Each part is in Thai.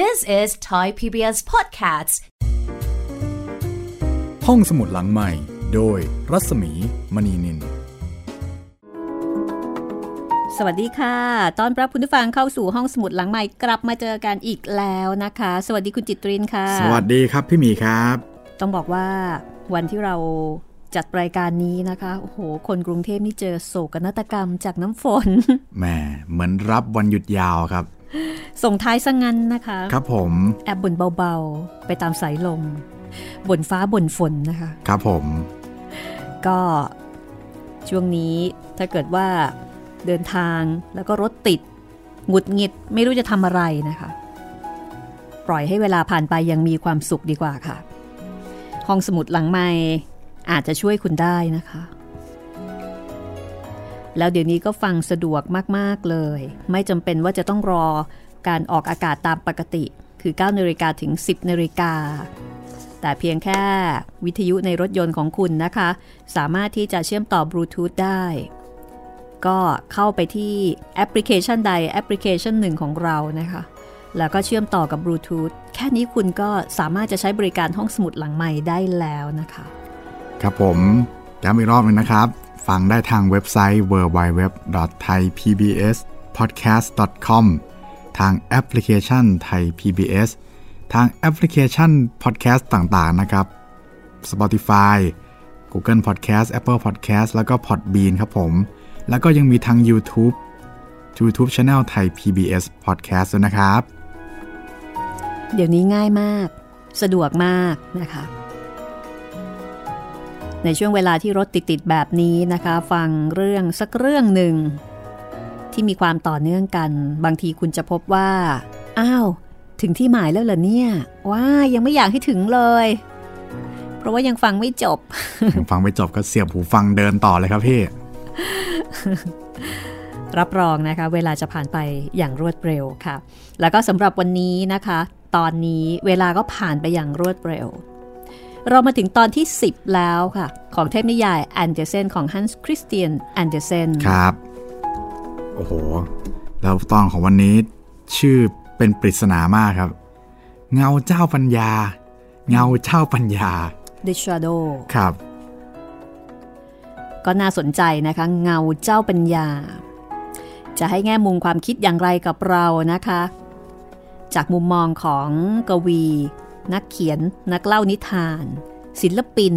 This is Thai PBS Podcasts ห้องสมุดหลังใหม่ โดยรัศมี มณีนิน สวัสดีค่ะ ตอนรับคุณผู้ฟังเข้าสู่ห้องสมุดหลังใหม่กลับมาเจอกันอีกแล้วนะคะ สวัสดีคุณจิตรินค่ะ สวัสดีครับพี่หมีครับ ต้องบอกว่าวันที่เราจัดรายการนี้นะคะ โอ้โห คนกรุงเทพนี่เจอโศกนาฏกรรมจากน้ำฝน แหม เหมือนรับวันหยุดยาวครับ ส่งท้ายซะงั้นนะคะ ครับผมแอบบ่นเบาๆ ไปตามสายลมบ่นฟ้าบ่นฝนนะคะ ครับผม ก็ช่วงนี้ถ้าเกิดว่าเดินทางแล้วก็รถติดหงุดหงิดไม่รู้จะทำอะไรนะคะ ปล่อยให้เวลาผ่านไปยังมีความสุขดีกว่าค่ะ ห้องสมุดหลังใหม่อาจจะช่วยคุณได้นะคะ แล้วเดี๋ยวนี้ก็ฟังสะดวกมาก ๆ เลย ไม่จำเป็นว่าจะต้องรอการออกอากาศตามปกติ คือ9นาฬิกาถึง 10นาฬิกา แต่เพียงแค่วิทยุในรถยนต์ของคุณนะคะ สามารถที่จะเชื่อมต่อบลูทูธได้ ก็เข้าไปที่แอปพลิเคชันใดแอปพลิเคชันหนึ่งของเรานะคะ แล้วก็เชื่อมต่อกับบลูทูธแค่นี้คุณก็สามารถจะใช้บริการห้องสมุดหลังใหม่ได้แล้วนะคะ ครับผมย้ำอีกรอบนึงนะครับ ฟังได้ทางเว็บไซต์ www.thaipbspodcast.com ทางแอปพลิเคชันไทย PBS ทางแอปพลิเคชัน podcast ต่างๆ นะครับ Spotify Google Podcast Apple Podcast แล้วก็ Podbean ครับผม แล้วก็ยังมีทาง YouTube YouTube Channel ไทย PBS Podcast ด้วยนะครับ เดี๋ยวนี้ง่ายมาก สะดวกมากนะคะ ในช่วงเวลาที่รถติดๆแบบนี้นะคะ ฟังเรื่องสักเรื่องหนึ่ง ที่มีความต่อเนื่องกัน บางทีคุณจะพบว่า อ้าว ถึงที่หมายแล้วเหรอเนี่ยว้ายังไม่อยากให้ถึงเลย เพราะว่ายังฟังไม่จบยังฟังไม่จบก็เสียบหูฟังเดินต่อเลยครับพี่ รับรองนะคะ เวลาจะผ่านไปอย่างรวดเร็วค่ะ แล้วก็สำหรับวันนี้นะคะ ตอนนี้เวลาก็ผ่านไปอย่างรวดเร็ว เรามาถึงตอนที่ 10 แล้วค่ะ ของเทพนิยายแอนเดอร์เซนของฮันส์คริสเตียนแอนเดอร์เซนครับ โอ้โห แล้วตอนของวันนี้ชื่อเป็นปริศนามากครับ เงาเจ้าปัญญา เงาเจ้าปัญญา The Shadow ครับ ก็น่าสนใจนะคะ เงาเจ้าปัญญา จะให้แง่มุมความคิดอย่างไรกับเรานะคะ จากมุมมองของกวี นักเขียนนักเล่านิทาน ศิลปิน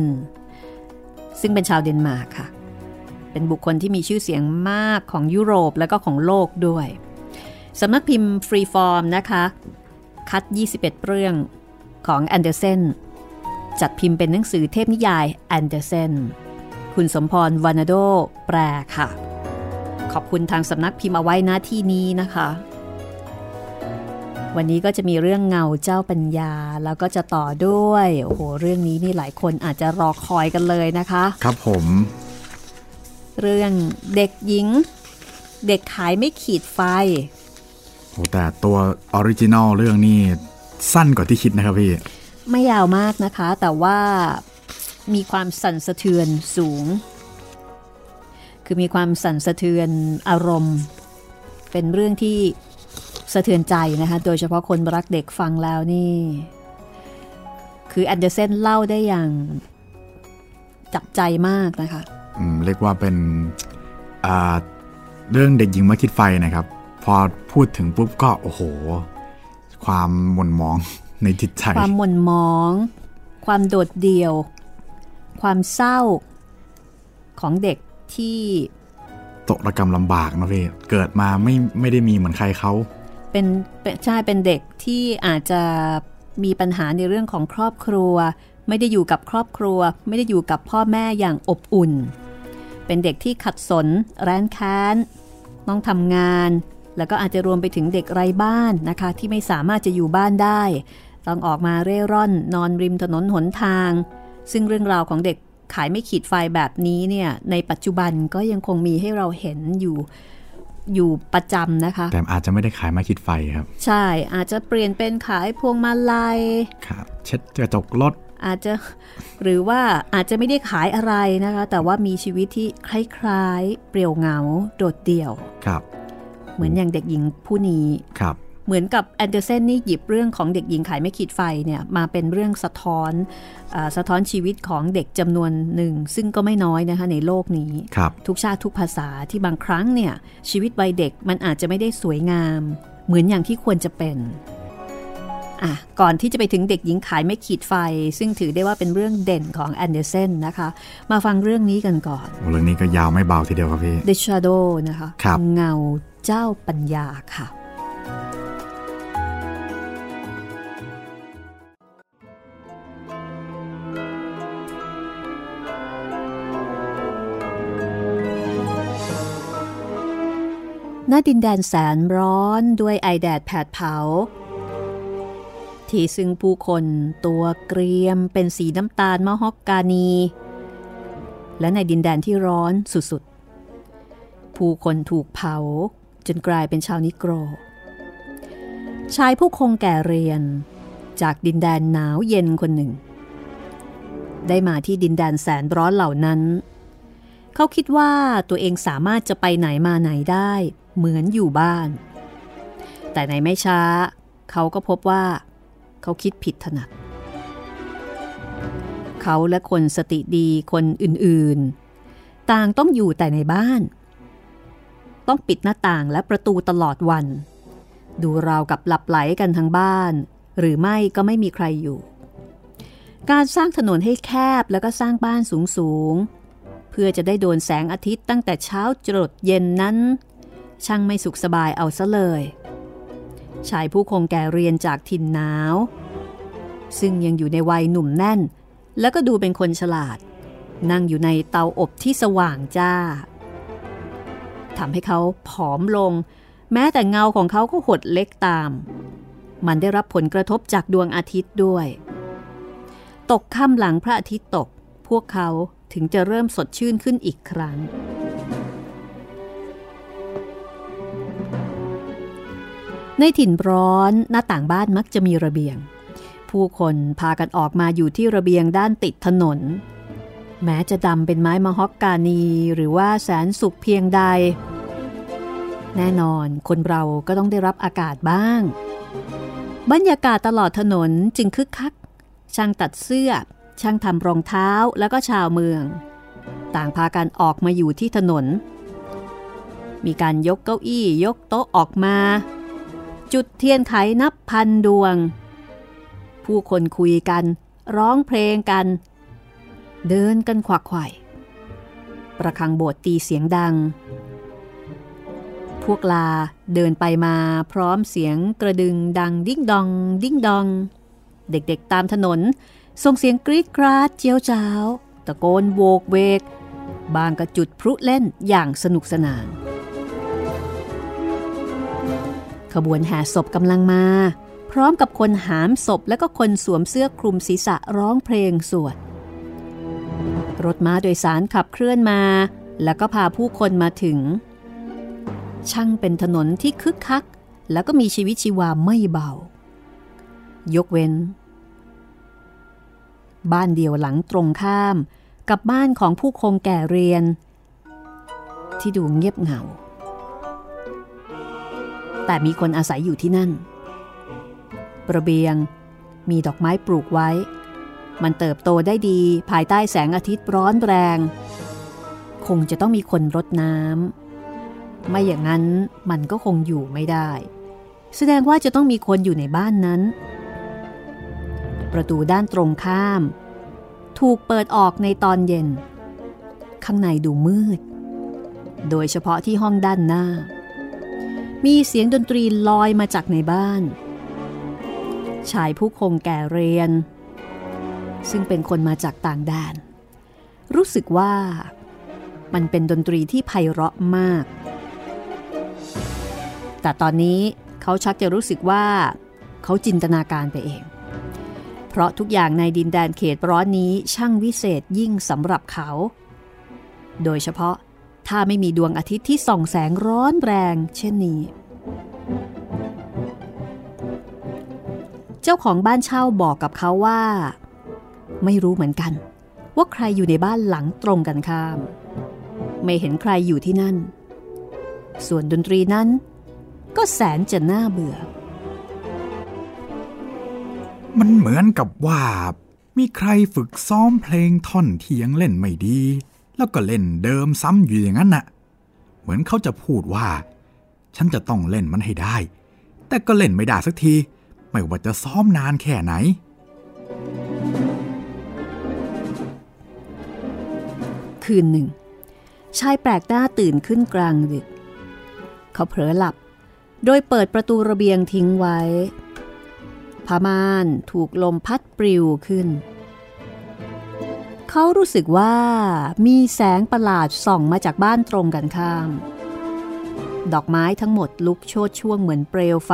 ซึ่งเป็นชาวเดนมาร์กค่ะ เป็นบุคคลที่มีชื่อเสียงมากของยุโรปและก็ของโลกด้วยสำนักพิมพ์ฟรีฟอร์มนะคะ คัด 21 เรื่องของแอนเดอร์เซนจัดพิมพ์เป็นหนังสือเทพนิยายแอนเดอร์เซนคุณสมพรวานาโด แปลค่ะ ขอบคุณทางสำนักพิมพ์เอาไว้หน้าที่นี้นะคะ วันนี้ก็จะมีเรื่องเงาเจ้าปัญญา แล้วก็จะต่อด้วยโอ้โหเรื่องนี้นี่หลายคนอาจจะรอคอยกันเลยนะคะ ครับผม เรื่องเด็กหญิง เด็กขายไม่ขีดไฟโอ้แต่ตัวoriginal เรื่องนี้สั้นกว่าที่คิดนะครับพี่ ไม่ยาวมากนะคะ แต่ว่ามีความสั่นสะเทือนสูง คือมีความสั่นสะเทือนอารมณ์ เป็นเรื่องที่ สะเทือนใจนะคะโดยเฉพาะคนรักเด็กฟังแล้วนี่ คือแอนเดอร์เซนเล่าได้อย่างจับใจมากนะคะอืมเรียกว่าเป็นอ่าเรื่องเด็กหญิงมาคิดไฟนะครับ พอพูดถึงปุ๊บก็โอ้โห ความหม่นหมองในจิตใจ ความหม่นหมอง ความโดดเดี่ยว ความเศร้าของเด็กที่ตกระกรรมลำบากนะพี่เกิดมาไม่ไม่ได้มีเหมือนใครเขา เป็นใช่เป็นเด็กที่อาจจะมีปัญหาในเรื่องของครอบครัว ไม่ได้อยู่กับครอบครัว ไม่ได้อยู่กับพ่อแม่อย่างอบอุ่น เป็นเด็กที่ขัดสนแร้นแค้นต้องทำงาน แล้วก็อาจจะรวมไปถึงเด็กไร้บ้านนะคะ ที่ไม่สามารถจะอยู่บ้านได้ ต้องออกมาเร่ร่อน นอนริมถนนหนทาง ซึ่งเรื่องราวของเด็กขายไม่ขีดไฟแบบนี้เนี่ยในปัจจุบันก็ยังคงมีให้เราเห็นอยู่ อยู่ประจำนะคะ แต่อาจจะไม่ได้ขายมาคิดไฟครับ ใช่อาจจะเปลี่ยนเป็นขายพวงมาลัยครับเช็ดกระจกรถอาจจะหรือว่าอาจจะไม่ได้ขายอะไรนะคะ แต่ว่ามีชีวิตที่คล้ายๆ เปลี่ยวเหงา โดดเดี่ยวครับ เหมือนอย่างเด็กหญิงผู้นี้ครับ เหมือนกับแอนเดอร์เซนนี่หยิบเรื่องของเด็กหญิงขายไม่ขีดไฟเนี่ยมาเป็นเรื่องสะท้อนอาสะท้อนชีวิตของเด็กจำนวนหนึ่ง ซึ่งก็ไม่น้อยนะคะในโลกนี้ครับทุกชาติทุกภาษาที่บางครั้งเนี่ยชีวิตวัยเด็กมันอาจจะไม่ได้สวยงาม เหมือนอย่างที่ควรจะเป็นอะก่อนที่จะไปถึงเด็กหญิงขายไม่ขีดไฟ ซึ่งถือได้ว่าเป็นเรื่องเด่นของแอนเดอร์เซนนะคะ มาฟังเรื่องนี้กันก่อนโอ้เรื่องนี้ก็ยาวไม่เบาทีเดียวครับพี่ The Shadow นะคะครับเงาเจ้าปัญญาค่ะ หน้าดินแดนแสนร้อนด้วยไอแดดแผดเผา ที่ซึ่งผู้คนตัวเกรียมเป็นสีน้ำตาลมะฮอกกานี และในดินแดนที่ร้อนสุดๆ ผู้คนถูกเผาจนกลายเป็นชาวนิโกร ชายผู้คงแก่เรียน จากดินแดนหนาวเย็นคนหนึ่ง ได้มาที่ดินแดนแสนร้อนเหล่านั้นเขาคิดว่าตัวเองสามารถจะไปไหนมาไหนได้ เหมือนอยู่บ้าน แต่ในไม่ช้า เขาก็พบว่า เขาคิดผิดถนัดเขาและคนสติดีคนอื่นๆ ต่างต้องอยู่แต่ในบ้าน ต้องปิดหน้าต่างและประตูตลอดวัน ดูราวกับหลับไหลกันทั้งบ้าน หรือไม่ก็ไม่มีใครอยู่ การสร้างถนนให้แคบแล้วก็สร้างบ้านสูงๆ เพื่อจะได้โดนแสงอาทิตย์ตั้งแต่เช้าจรดเย็นนั้น ช่างไม่สุขสบายเอาซะเลย ชายผู้คงแก่เรียนจากถิ่นหนาว ซึ่งยังอยู่ในวัยหนุ่มแน่น แล้วก็ดูเป็นคนฉลาด นั่งอยู่ในเตาอบที่สว่างจ้าทำให้เขาผอมลง แม้แต่เงาของเขาก็หดเล็กตาม มันได้รับผลกระทบจากดวงอาทิตย์ด้วย ตกค่ำหลังพระอาทิตย์ตก พวกเขาถึงจะเริ่มสดชื่นขึ้นอีกครั้ง ในถิ่นร้อนหน้าต่างบ้านมักจะมีระเบียง ผู้คนพากันออกมาอยู่ที่ระเบียงด้านติดถนน แม้จะดำเป็นไม้มะฮอกกานีหรือว่าแสนสุขเพียงใด แน่นอนคนเราก็ต้องได้รับอากาศบ้าง บรรยากาศตลอดถนนจึงคึกคัก ช่างตัดเสื้อ ช่างทำรองเท้าแล้วก็ชาวเมือง ต่างพากันออกมาอยู่ที่ถนน มีการยกเก้าอี้ยกโต๊ะออกมา จุดเทียนไขนับพันดวง ผู้คนคุยกัน ร้องเพลงกัน เดินกันขวักไขว่ประคังโบสถ์ตีเสียงดัง พวกลาเดินไปมาพร้อมเสียงกระดึงดังดิ้งดอง ดิ้งดอง เด็กๆตามถนนส่งเสียงกรีดกราดเจียวจ้าว ตะโกนโวกเวก บางกระจุดพลุเล่นอย่างสนุกสนาน ขบวนแห่ศพกำลังมา พร้อมกับคนหามศพและก็คนสวมเสื้อคลุมศีรษะร้องเพลงสวด รถม้าโดยสารขับเคลื่อนมา แล้วก็พาผู้คนมาถึง ช่างเป็นถนนที่คึกคัก แล้วก็มีชีวิตชีวาไม่เบา ยกเว้น บ้านเดียวหลังตรงข้ามกับบ้านของผู้คงแก่เรียน ที่ดูเงียบเหงา แต่มีคนอาศัยอยู่ที่นั่น ระเบียงมีดอกไม้ปลูกไว้ มันเติบโตได้ดีภายใต้แสงอาทิตย์ร้อนแรง คงจะต้องมีคนรดน้ำ ไม่อย่างนั้นมันก็คงอยู่ไม่ได้ แสดงว่าจะต้องมีคนอยู่ในบ้านนั้น ประตูด้านตรงข้าม ถูกเปิดออกในตอนเย็น ข้างในดูมืด โดยเฉพาะที่ห้องด้านหน้า มีเสียงดนตรีลอยมาจากในบ้าน ชายผู้คงแก่เรียน ซึ่งเป็นคนมาจากต่างแดน รู้สึกว่ามันเป็นดนตรีที่ไพเราะมาก แต่ตอนนี้เขาชักจะรู้สึกว่าเขาจินตนาการไปเอง เพราะทุกอย่างในดินแดนเขตร้อนนี้ช่างวิเศษยิ่งสำหรับเขา โดยเฉพาะ ถ้าไม่มีดวงอาทิตย์ที่ส่องแสงร้อนแรง เช่นนี้ เจ้าของบ้านเช่าบอกกับเขาว่า ไม่รู้เหมือนกัน ว่าใครอยู่ในบ้านหลังตรงกันข้าม ไม่เห็นใครอยู่ที่นั่น ส่วนดนตรีนั้น ก็แสนจะน่าเบื่อ มันเหมือนกับว่ามีใครฝึกซ้อมเพลงท่อนเทียงเล่นไม่ดี แล้วก็เล่นเดิมซ้ำอยู่อย่างนั้นน่ะ เหมือนเขาจะพูดว่า ฉันจะต้องเล่นมันให้ได้ แต่ก็เล่นไม่ได้สักที ไม่ว่าจะซ้อมนานแค่ไหน คืนหนึ่ง ชายแปลกหน้าตื่นขึ้นกลางดึก เขาเผลอหลับ โดยเปิดประตูระเบียงทิ้งไว้ผ้าม่านถูกลมพัดปลิวขึ้น เขารู้สึกว่ามีแสงประหลาดส่องมาจากบ้านตรงกันข้าม ดอกไม้ทั้งหมดลุกโชดช่วงเหมือนเปลวไฟ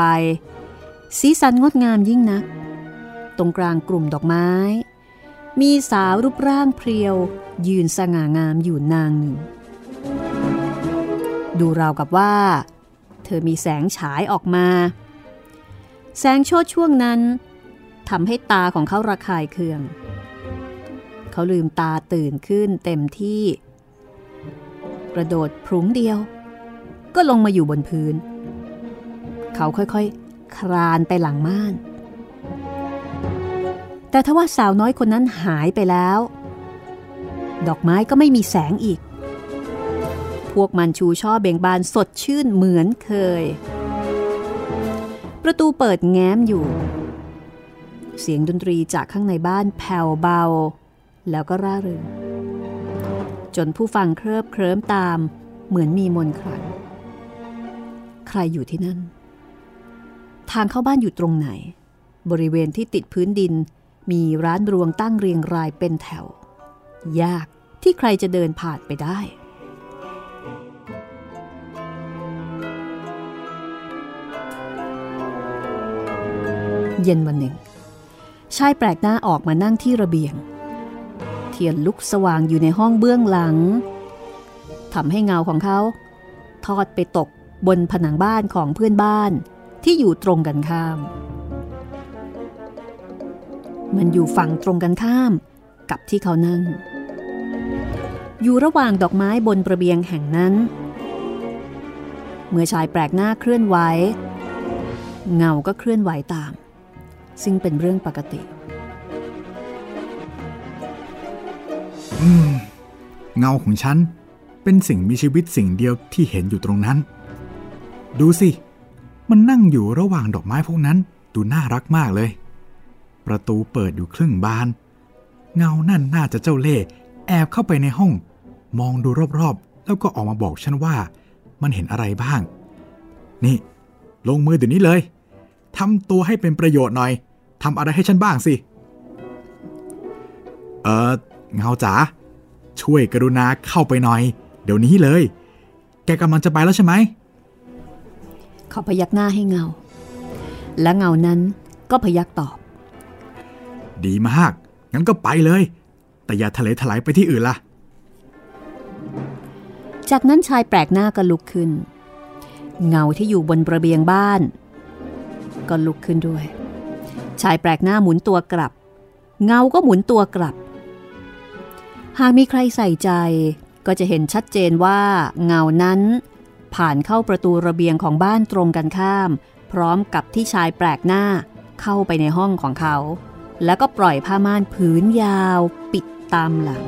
สีสันงดงามยิ่งนัก ตรงกลางกลุ่มดอกไม้ มีสาวรูปร่างเพรียว ยืนสง่างามอยู่นางหนึ่ง ดูราวกับว่า เธอมีแสงฉายออกมา แสงโชดช่วงนั้นทำให้ตาของเขาระคายเคือง เขาลืมตาตื่นขึ้นเต็มที่ กระโดดพรุ้งเดียว ก็ลงมาอยู่บนพื้น เขาค่อยๆ คลานไปหลังม่าน แต่ทว่าสาวน้อยคนนั้นหายไปแล้ว ดอกไม้ก็ไม่มีแสงอีก พวกมันชูช่อเบ่งบานสดชื่นเหมือนเคย ประตูเปิดแง้มอยู่เสียงดนตรีจากข้างในบ้านแผ่วเบา แล้วก็ร่าเริงจนผู้ฟังเคลิบเคลิ้มตามเหมือนมีมนขลังใครอยู่ที่นั่น ทางเข้าบ้านอยู่ตรงไหน บริเวณที่ติดพื้นดิน มีร้านรวงตั้งเรียงรายเป็นแถว ยากที่ใครจะเดินผ่านไปได้เย็นวันหนึ่ง ชายแปลกหน้าออกมานั่งที่ระเบียง ทียนลุกสว่างอยู่ในห้องเบื้องหลังทำให้เงาของเขา ทอดไปตกบนผนังบ้านของเพื่อนบ้านที่อยู่ตรงกันข้าม มันอยู่ฝั่งตรงกันข้ามกับที่เขานั่ง อยู่ระหว่างดอกไม้บนประเบียงแห่งนั้น เมื่อชายแปลกหน้าเคลื่อนไหว เงาก็เคลื่อนไหวตาม ซึ่งเป็นเรื่องปกติอื เงาของฉันเป็นสิ่งมีชีวิตสิ่งเดียวที่เห็นอยู่ตรงนั้น ดูสิ มันนั่งอยู่ระหว่างดอกไม้พวกนั้น ดูน่ารักมากเลย ประตูเปิดอยู่ครึ่งบาน เงานั่นน่าจะเจ้าเล่ห์แอบเข้าไปในห้อง มองดูรอบๆ แล้วก็ออกมาบอกฉันว่า มันเห็นอะไรบ้าง นี่ ลงมือเดี๋ยวนี้เลยทำตัวให้เป็นประโยชน์หน่อยทำอะไรให้ฉันบ้างสิ เออ เงาจ๋าช่วยกรุณาเข้าไปหน่อย เดี๋ยวนี้เลย แกกำลังจะไปแล้วใช่ไหมเขาพยักหน้าให้เงา และเงานั้นก็พยักตอบ ดีมาก งั้นก็ไปเลย แต่อย่าทะเลถลายไปที่อื่นล่ะ จากนั้นชายแปลกหน้าก็ลุกขึ้น เงาที่อยู่บนระเบียงบ้าน ก็ลุกขึ้นด้วย ชายแปลกหน้าหมุนตัวกลับ เงาก็หมุนตัวกลับ หากมีใครใส่ใจ ก็จะเห็นชัดเจนว่าเงานั้น ผ่านเข้าประตูระเบียงของบ้านตรงกันข้าม พร้อมกับที่ชายแปลกหน้าเข้าไปในห้องของเขา แล้วก็ปล่อยผ้าม่านผืนยาว ปิดตามหลัง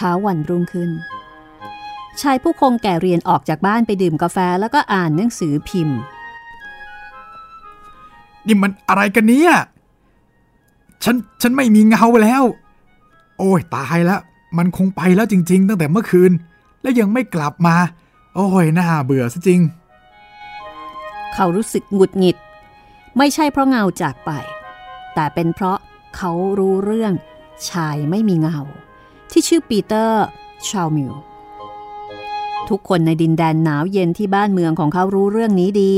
ช้าวันรุ่งขึ้น ชายผู้คงแก่เรียนออกจากบ้านไปดื่มกาแฟแล้วก็อ่านหนังสือพิมพ์ นี่มันอะไรกันเนี่ยฉันฉันไม่มีเงาแล้ว โอ้ยตายแล้ว มันคงไปแล้วจริง ๆ ตั้งแต่เมื่อคืน และยังไม่กลับมา โอ้ยน่าเบื่อซะจริง เขารู้สึกหงุดหงิด ไม่ใช่เพราะเงาจากไป แต่เป็นเพราะเขารู้เรื่องชายไม่มีเงา ที่ชื่อปีเตอร์ชาวมิวทุกคนในดินแดนหนาวเย็นที่บ้านเมืองของเขารู้เรื่องนี้ดี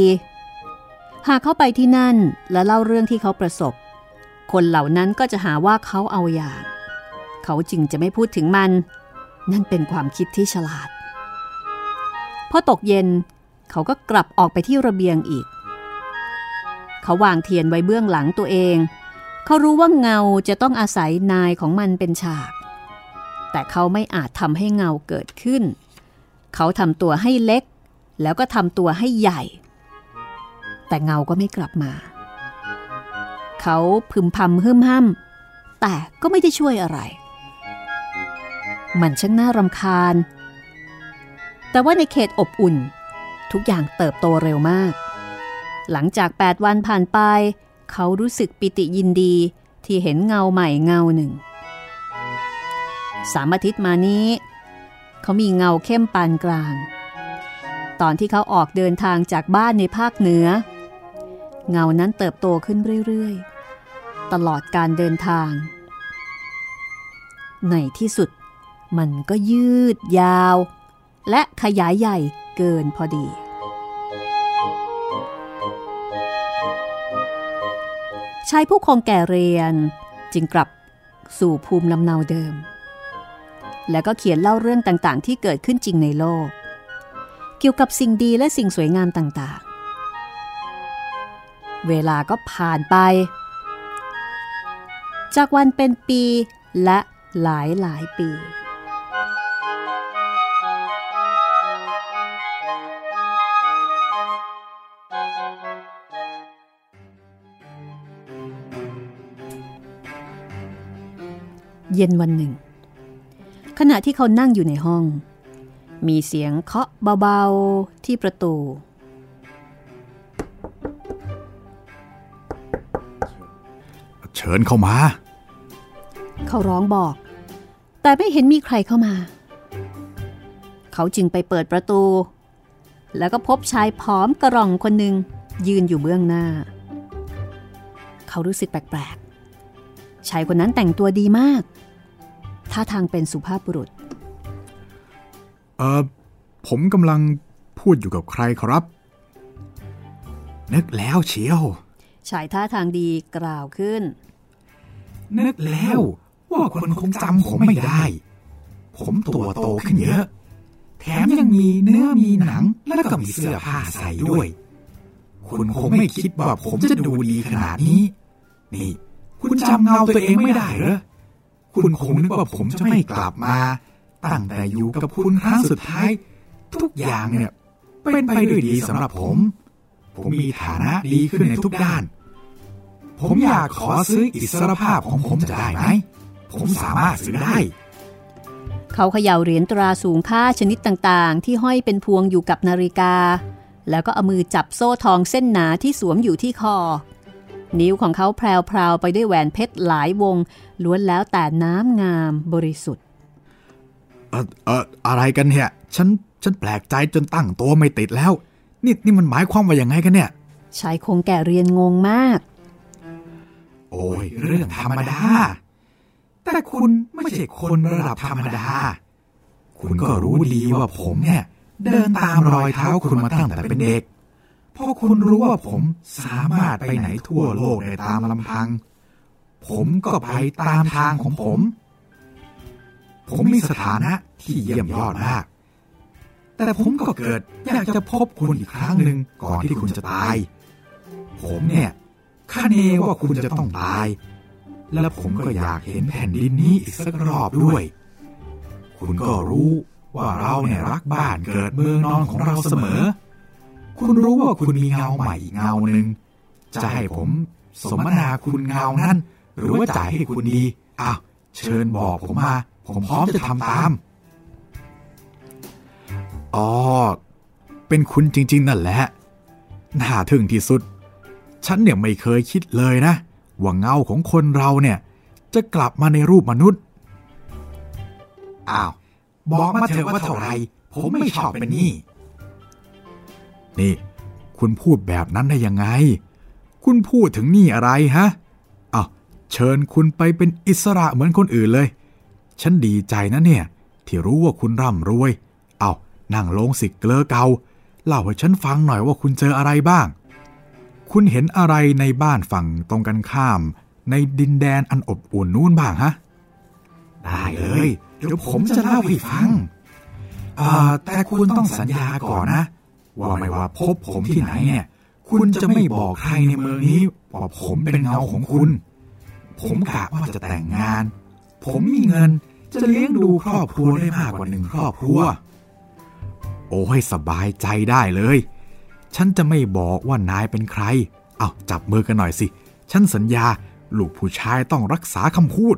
หากเขาไปที่นั่นและเล่าเรื่องที่เขาประสบ คนเหล่านั้นก็จะหาว่าเขาเอาอย่าง เขาจึงจะไม่พูดถึงมัน นั่นเป็นความคิดที่ฉลาด พอตกเย็นเขาก็กลับออกไปที่ระเบียงอีก เขาวางเทียนไว้เบื้องหลังตัวเอง เขารู้ว่าเงาจะต้องอาศัยนายของมันเป็นฉาก แต่เขาไม่อาจทำให้เงาเกิดขึ้น เขาทำตัวให้เล็ก แล้วก็ทำตัวให้ใหญ่ แต่เงาก็ไม่กลับมา เขาพึมพำฮึ่มห้ำแต่ก็ไม่ได้ช่วยอะไร มันช่างน่ารำคาญ แต่ว่าในเขตอบอุ่น ทุกอย่างเติบโตเร็วมาก หลังจาก 8 วันผ่านไป เขารู้สึกปิติยินดีที่เห็นเงาใหม่เงาหนึ่ง สามอาทิตย์มานี้ เขามีเงาเข้มปานกลาง ตอนที่เขาออกเดินทางจากบ้านในภาคเหนือ เงานั้นเติบโตขึ้นเรื่อยๆ ตลอดการเดินทาง ในที่สุดมันก็ยืดยาว และขยายใหญ่เกินพอดีชายผู้คงแก่เรียนจึงกลับสู่ภูมิลำเนาเดิม แล้วก็เขียนเล่าเรื่องต่างๆ ที่เกิดขึ้นจริงในโลก เกี่ยวกับสิ่งดีและสิ่งสวยงามต่างๆ เวลาก็ผ่านไป จากวันเป็นปีและหลายหลายปีเย็นวันหนึ่ง ขณะที่เขานั่งอยู่ในห้อง มีเสียงเคาะเบาๆที่ประตู เชิญเข้ามา เขาร้องบอก แต่ไม่เห็นมีใครเข้ามา เขาจึงไปเปิดประตู แล้วก็พบชายผอมกระรองคนหนึ่งยืนอยู่เบื้องหน้า เขารู้สึกแปลกๆ ชายคนนั้นแต่งตัวดีมาก ท่าทางเป็นสุภาพบุรุษ เออผมกำลังพูดอยู่กับใครครับ นึกแล้วเชียว ชายท่าทางดีกล่าวขึ้น นึกแล้วว่าคนคงจำผมไม่ได้ ผมตัวโตขึ้นเยอะ แถมยังมีเนื้อมีหนังแล้วก็มีเสื้อผ้าใส่ด้วย คุณคงไม่คิดว่าผมจะดูดีขนาดนี้ นี่ คุณจำเงาตัวเองไม่ได้เหรอ คุณคงนึกว่าผมจะไม่กลับมา ตั้งแต่อยู่กับคุณครั้งสุดท้าย ทุกอย่างเนี่ย เป็นไปด้วยดีสำหรับผม ผมมีฐานะดีขึ้นในทุกด้าน ผมอยากขอซื้ออิสรภาพของผมจะได้ไหม ผมสามารถซื้อได้ เขาเขย่าเหรียญตราสูงค่าชนิดต่างๆ ที่ห้อยเป็นพวงอยู่กับนาฬิกา แล้วก็เอามือจับโซ่ทองเส้นหนาที่สวมอยู่ที่คอ นิ้วของเขาแพรวๆไปด้วยแหวนเพชรหลายวง ล้วนแล้วแต่น้ำงามบริสุทธิ์เออเอออะไรกันเนี่ย ฉันฉันแปลกใจจนตั้งตัวไม่ติดแล้ว นี่นี่มันหมายความว่าอย่างไงกันเนี่ยชายคงแก่เรียนงงมาก โอ้ยเรื่องธรรมดา แต่คุณไม่ใช่คนระดับธรรมดา คุณก็รู้ดีว่าผมเนี่ย เดินตามรอยเท้าคุณมาตั้งแต่เป็นเด็กเพราะคุณรู้ว่าผมสามารถไปไหนทั่วโลกได้ตามลำพัง ผมก็ไปตามทางของผม ผมมีสถานะที่เยี่ยมยอดมาก แต่ผมก็เกิดอยากจะพบคุณอีกครั้งหนึ่งก่อนที่คุณจะตาย ผมเนี่ยคาเนว่าคุณจะต้องตาย และผมก็อยากเห็นแผ่นดินนี้อีกสักรอบด้วย คุณก็รู้ว่าเราเนี่ยรักบ้านเกิดเมืองนอนของเราเสมอ คุณรู้ว่าคุณมีเงาใหม่อีกเงาหนึ่งจะให้ผมสมนาคุณเงานั้น หรือว่าจ่ายให้คุณดีอ้าวเชิญบอกผมมา ผมพร้อมจะทำตามอ๋อเป็นคุณจริง ๆ นั่นแหละน่าทึ่งที่สุด ฉันเนี่ยไม่เคยคิดเลยนะ ว่าเงาของคนเราเนี่ย จะกลับมาในรูปมนุษย์ อ้าว บอกมาเถอะว่าเท่าไร ผมไม่ชอบเป็นนี่ นี่ คุณพูดแบบนั้นได้ยังไง คุณพูดถึงนี่อะไรฮะ เชิญคุณไปเป็นอิสระเหมือนคนอื่นเลย ฉันดีใจนะเนี่ย ที่รู้ว่าคุณร่ำรวย เอานั่งลงสิเกลอเกาเล่าให้ฉันฟังหน่อยว่าคุณเจออะไรบ้าง คุณเห็นอะไรในบ้านฝั่งตรงกันข้าม ในดินแดนอันอบอุ่นนู้นบ้างฮะ ได้เลย เดี๋ยวผมจะเล่าให้ฟังอแต่คุณต้องสัญญาก่อนนะ ว่าไม่ว่าพบผมที่ไหนเนี่ย คุณจะไม่บอกใครในเมืองนี้ว่าผมเป็นเงาของคุณ ผมกะว่าจะแต่งงาน ผมมีเงินจะเลี้ยงดูครอบครัวได้มากกว่าหนึ่งครอบครัว โอ้ยสบายใจได้เลย ฉันจะไม่บอกว่านายเป็นใคร เอาจับมือกันหน่อยสิ ฉันสัญญาลูกผู้ชายต้องรักษาคำพูด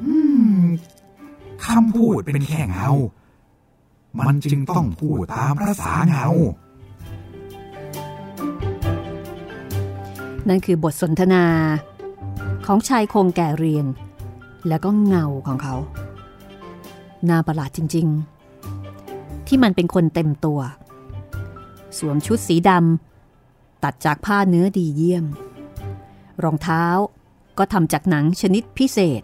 อืมคำพูดเป็นแค่เงา มันจึงต้องพูดตามภาษาเงา นั่นคือบทสนทนา ของชายคงแก่เรียน แล้วก็เงาของเขา น่าประหลาดจริง ๆ ที่มันเป็นคนเต็มตัว สวมชุดสีดำตัดจากผ้าเนื้อดีเยี่ยม รองเท้าก็ทำจากหนังชนิดพิเศษ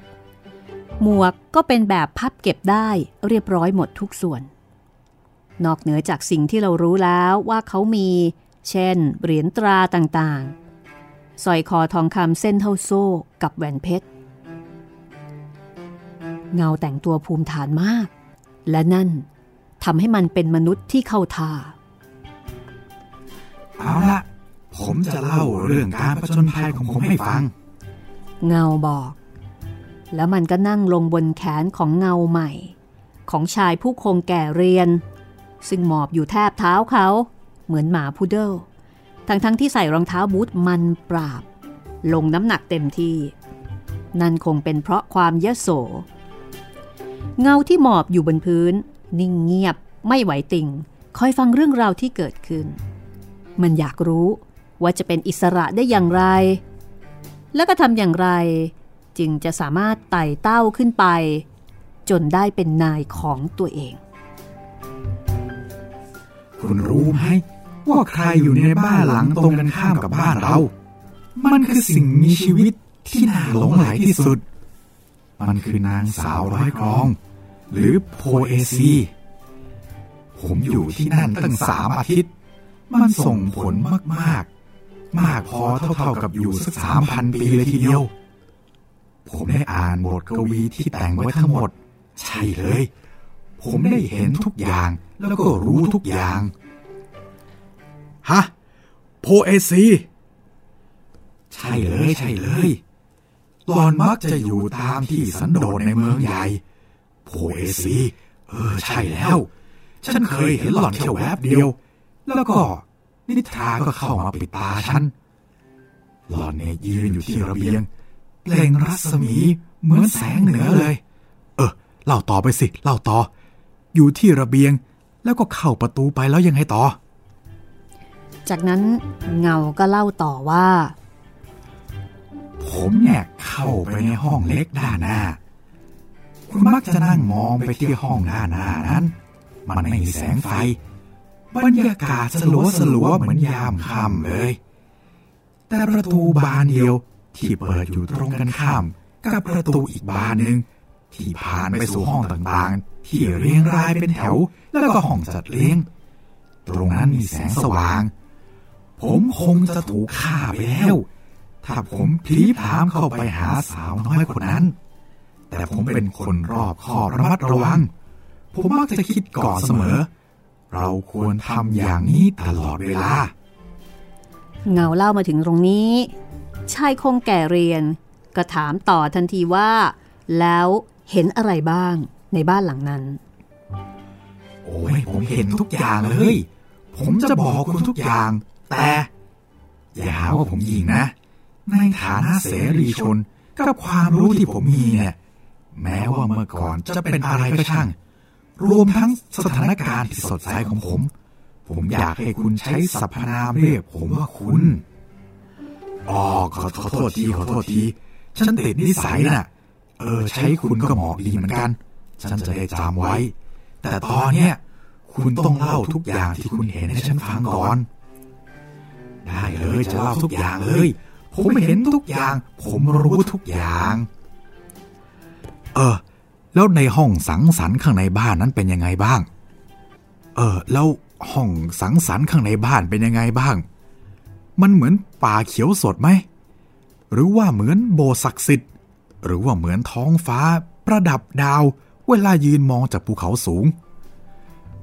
หมวกก็เป็นแบบพับเก็บได้เรียบร้อยหมดทุกส่วน นอกเหนือจากสิ่งที่เรารู้แล้วว่าเขามี เช่น เหรียญตราต่างๆ สร้อยคอทองคำเส้นเท่าโซ่กับแหวนเพชร เงาแต่งตัวภูมิฐานมาก และนั่นทำให้มันเป็นมนุษย์ที่เข้าท่า เอาละผมจะเล่าเรื่องการประจนภัยของผมให้ฟัง เงาบอก แล้วมันก็นั่งลงบนแขนของเงาใหม่ ของชายผู้คงแก่เรียน ซึ่งหมอบอยู่แทบเท้าเขา เหมือนหมาพุดเดิล ทั้งๆทที่ใส่รองเท้าบูทมันปราบ ลงน้ำหนักเต็มที่ นั่นคงเป็นเพราะความยโส เงาที่หมอบอยู่บนพื้น นิ่งเงียบไม่ไหวติงคอยฟังเรื่องราวที่เกิดขึ้น มันอยากรู้ว่าจะเป็นอิสระได้อย่างไร แล้วก็ทำอย่างไร จึงจะสามารถไต่เต้าขึ้นไป จนได้เป็นนายของตัวเอง คุณรู้ไหม ว่าใครอยู่ในบ้านหลังตรงกันข้ามกับบ้านเรา มันคือสิ่งมีชีวิตที่น่าหลงไหลที่สุด มันคือนางสาวร้อยกรอง หรือโพเอซี ผมอยู่ที่นั่นตั้งสามอาทิตย์ มันส่งผลมาก ๆ มากพอเท่าๆกับอยู่สักสามพันปีเลยทีเดียว ผมได้อ่านบทกวีที่แต่งไว้ทั้งหมด ใช่เลย ผมได้เห็นทุกอย่างแล้วก็รู้ทุกอย่าง ฮะ โพเอซี ใช่เลยใช่เลยหลอนมักจะอยู่ตามที่สันโดษในเมืองใหญ่ โพเอซี เออใช่แล้ว ฉันเคยเห็นหล่อนแค่แวบเดียว แล้วก็นิทราก็เข้ามาปิดตาฉัน หล่อนเนี่ยยืนอยู่ที่ระเบียงเปล่งรัศมีเหมือนแสงเหนือเลย เออเล่าต่อไปสิ เล่าต่อ อยู่ที่ระเบียงแล้วก็เข้าประตูไปแล้วยังไงต่อ จากนั้นเงาก็เล่าต่อว่า ผมเนี่ยเข้าไปในห้องเล็กด้านหน้า คุณมักจะนั่งมองไปที่ห้องด้านหน้านั้น มันไม่มีแสงไฟ บรรยากาศสลัวสลัวๆเหมือนยามค่ำเลย แต่ประตูบานเดียวที่เปิดอยู่ตรงกันข้าม กับประตูอีกบานหนึ่งที่ผ่านไปสู่ห้องต่างๆ ที่เรียงรายเป็นแถว แล้วก็ห้องจัดเลี้ยง ตรงนั้นมีแสงสว่าง ผมคงจะถูกฆ่าไปแล้ว ถ้าผมพลีพรามเข้าไปหาสาวน้อยคนนั้น แต่ผมเป็นคนรอบคอบระมัดระวัง ผมมักจะคิดก่อนเสมอ เราควรทำอย่างนี้ตลอดเวลา เงาเล่ามาถึงตรงนี้ ชายคงแก่เรียน ก็ถามต่อทันทีว่า แล้วเห็นอะไรบ้างในบ้านหลังนั้น โอ้ยผมเห็นทุกอย่างเลย ผมจะบอกคุณทุกอย่าง แต่อย่าหาว่าผมยิงนะ ในฐานะเสรีชนกับความรู้ที่ผมมีเนี่ย แม้ว่าเมื่อก่อนจะเป็นอะไรก็ช่าง รวมทั้งสถานการณ์ที่สดใสของผม ผมอยากให้คุณใช้สรรพนามเรียกผมว่าคุณอ๋อขอโทษทีขอโทษที ฉันติดนิสัยน่ะ เออ ใช้คุณก็เหมาะดีเหมือนกัน ฉันจะได้จำไว้ แต่ตอนเนี้ยคุณต้องเล่าทุกอย่างที่คุณเห็นให้ฉันฟังก่อน ได้เลยจะเล่าทุกอย่างเลย ผมเห็นทุกอย่าง ผมรู้ทุกอย่าง เออ แล้วในห้องสังสรรค์ข้างในบ้านนั้นเป็นยังไงบ้าง เออ แล้วห้องสังสรรค์ข้างในบ้านเป็นยังไงบ้าง มันเหมือนป่าเขียวสดไหม หรือว่าเหมือนโบสถ์ศักดิ์สิทธิ์ หรือว่าเหมือนท้องฟ้า ประดับดาว เวลายืนมองจากภูเขาสูง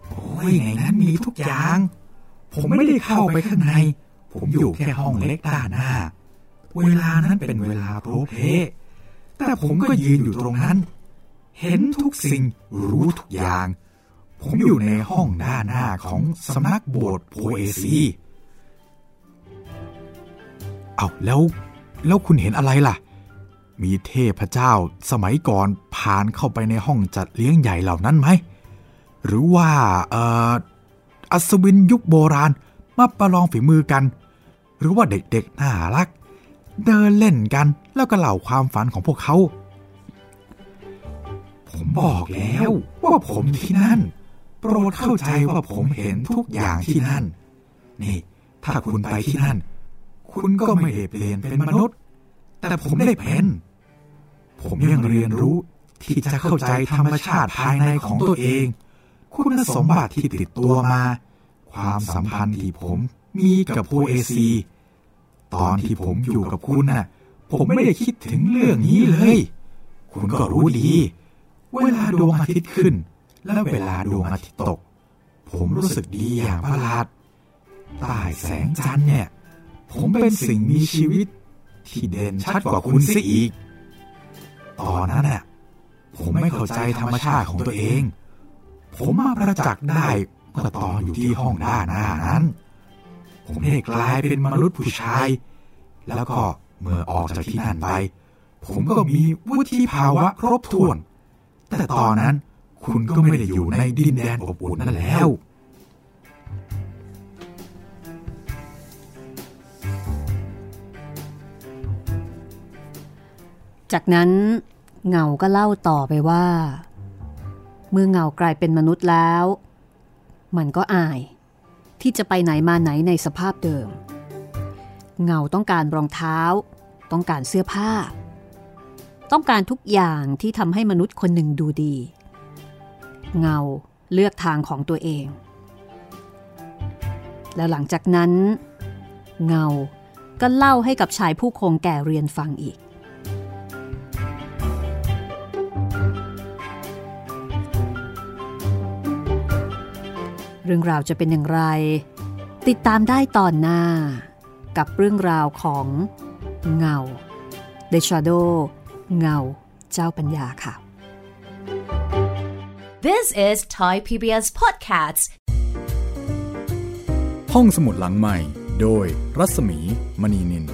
โอ้ยในนั้นมีทุกอย่างผผมไม่ได้เข้าไปข้างใน ผมอยู่แค่ห้องเล็กด้านหน้า เวลานั้นเป็นเวลาโพลเพแต่ผมก็ยืนอยู่ตรงนั้น เห็นทุกสิ่งรู้ทุกอย่าง ผมอยู่ในห้องด้านหน้าของสำนักโบสถ์โพเอซีเอาแล้วแล้วคุณเห็นอะไรล่ะ มีเทพเจ้าสมัยก่อนผ่านเข้าไปในห้องจัดเลี้ยงใหญ่เหล่านั้นไหม หรือว่าเอ่ออัศวินยุคโบราณมาประลองฝีมือกัน หรือว่าเด็กๆน่ารัก เดินเล่นกันแล้วก็เล่าความฝันของพวกเขา ผมบอกแล้วว่าผมที่นั่น โปรดเข้าใจว่าผมเห็นทุกอย่างที่นั่น นี่ ถ้าคุณไปที่นั่น คุณก็ไม่ได้เปลี่ยนเป็นมนุษย์ แต่ผมได้เป็น ผมยังเรียนรู้ที่จะเข้าใจธรรมชาติภายในของตัวเอง คุณสมบัติที่ติดตัวมา ความสัมพันธ์ที่ผมมีกับโพเอซี ตอนที่ผมอยู่กับคุณน่ะ ผมไม่ได้คิดถึงเรื่องนี้เลย คุณก็รู้ดี เวลาดวงอาทิตย์ขึ้น และเวลาดวงอาทิตย์ตก ผมรู้สึกดีอย่างประหลาดใต้แสงจันทร์เนี่ย ผมเป็นสิ่งมีชีวิต ที่เด่นชัดกว่าคุณซะอีก ตอนนั้นน่ะผมไม่เข้าใจธรรมชาติของตัวเอง ผมมาประจักษ์ได้เมื่อตอนอยู่ที่ห้องด้านหน้านั้น ผมได้กลายเป็นมนุษย์ผู้ชาย แล้วก็เมื่อออกจากที่นั่นไป ผมก็มีวุฒิภาวะครบถ้วน แต่ตอนนั้นคุณก็ไม่ได้อยู่ในดินแดนอบอุ่นนั่นแล้วจากนั้นเงาก็เล่าต่อไปว่า เมื่อเงากลายเป็นมนุษย์แล้ว มันก็อาย ที่จะไปไหนมาไหนในสภาพเดิม เงาต้องการรองเท้า ต้องการเสื้อผ้า ต้องการทุกอย่างที่ทำให้มนุษย์คนหนึ่งดูดี เงาเลือกทางของตัวเอง แล้วหลังจากนั้น เงาก็เล่าให้กับชายผู้คงแก่เรียนฟังอีก เรื่องราวจะเป็นอย่างไร ติดตามได้ตอนหน้า กับเรื่องราวของเงา The Shadow เงา เจ้าปัญญาค่ะ This is Thai PBS Podcasts. ห้องสมุดหลังใหม่ โดยรัศมีมณีนิน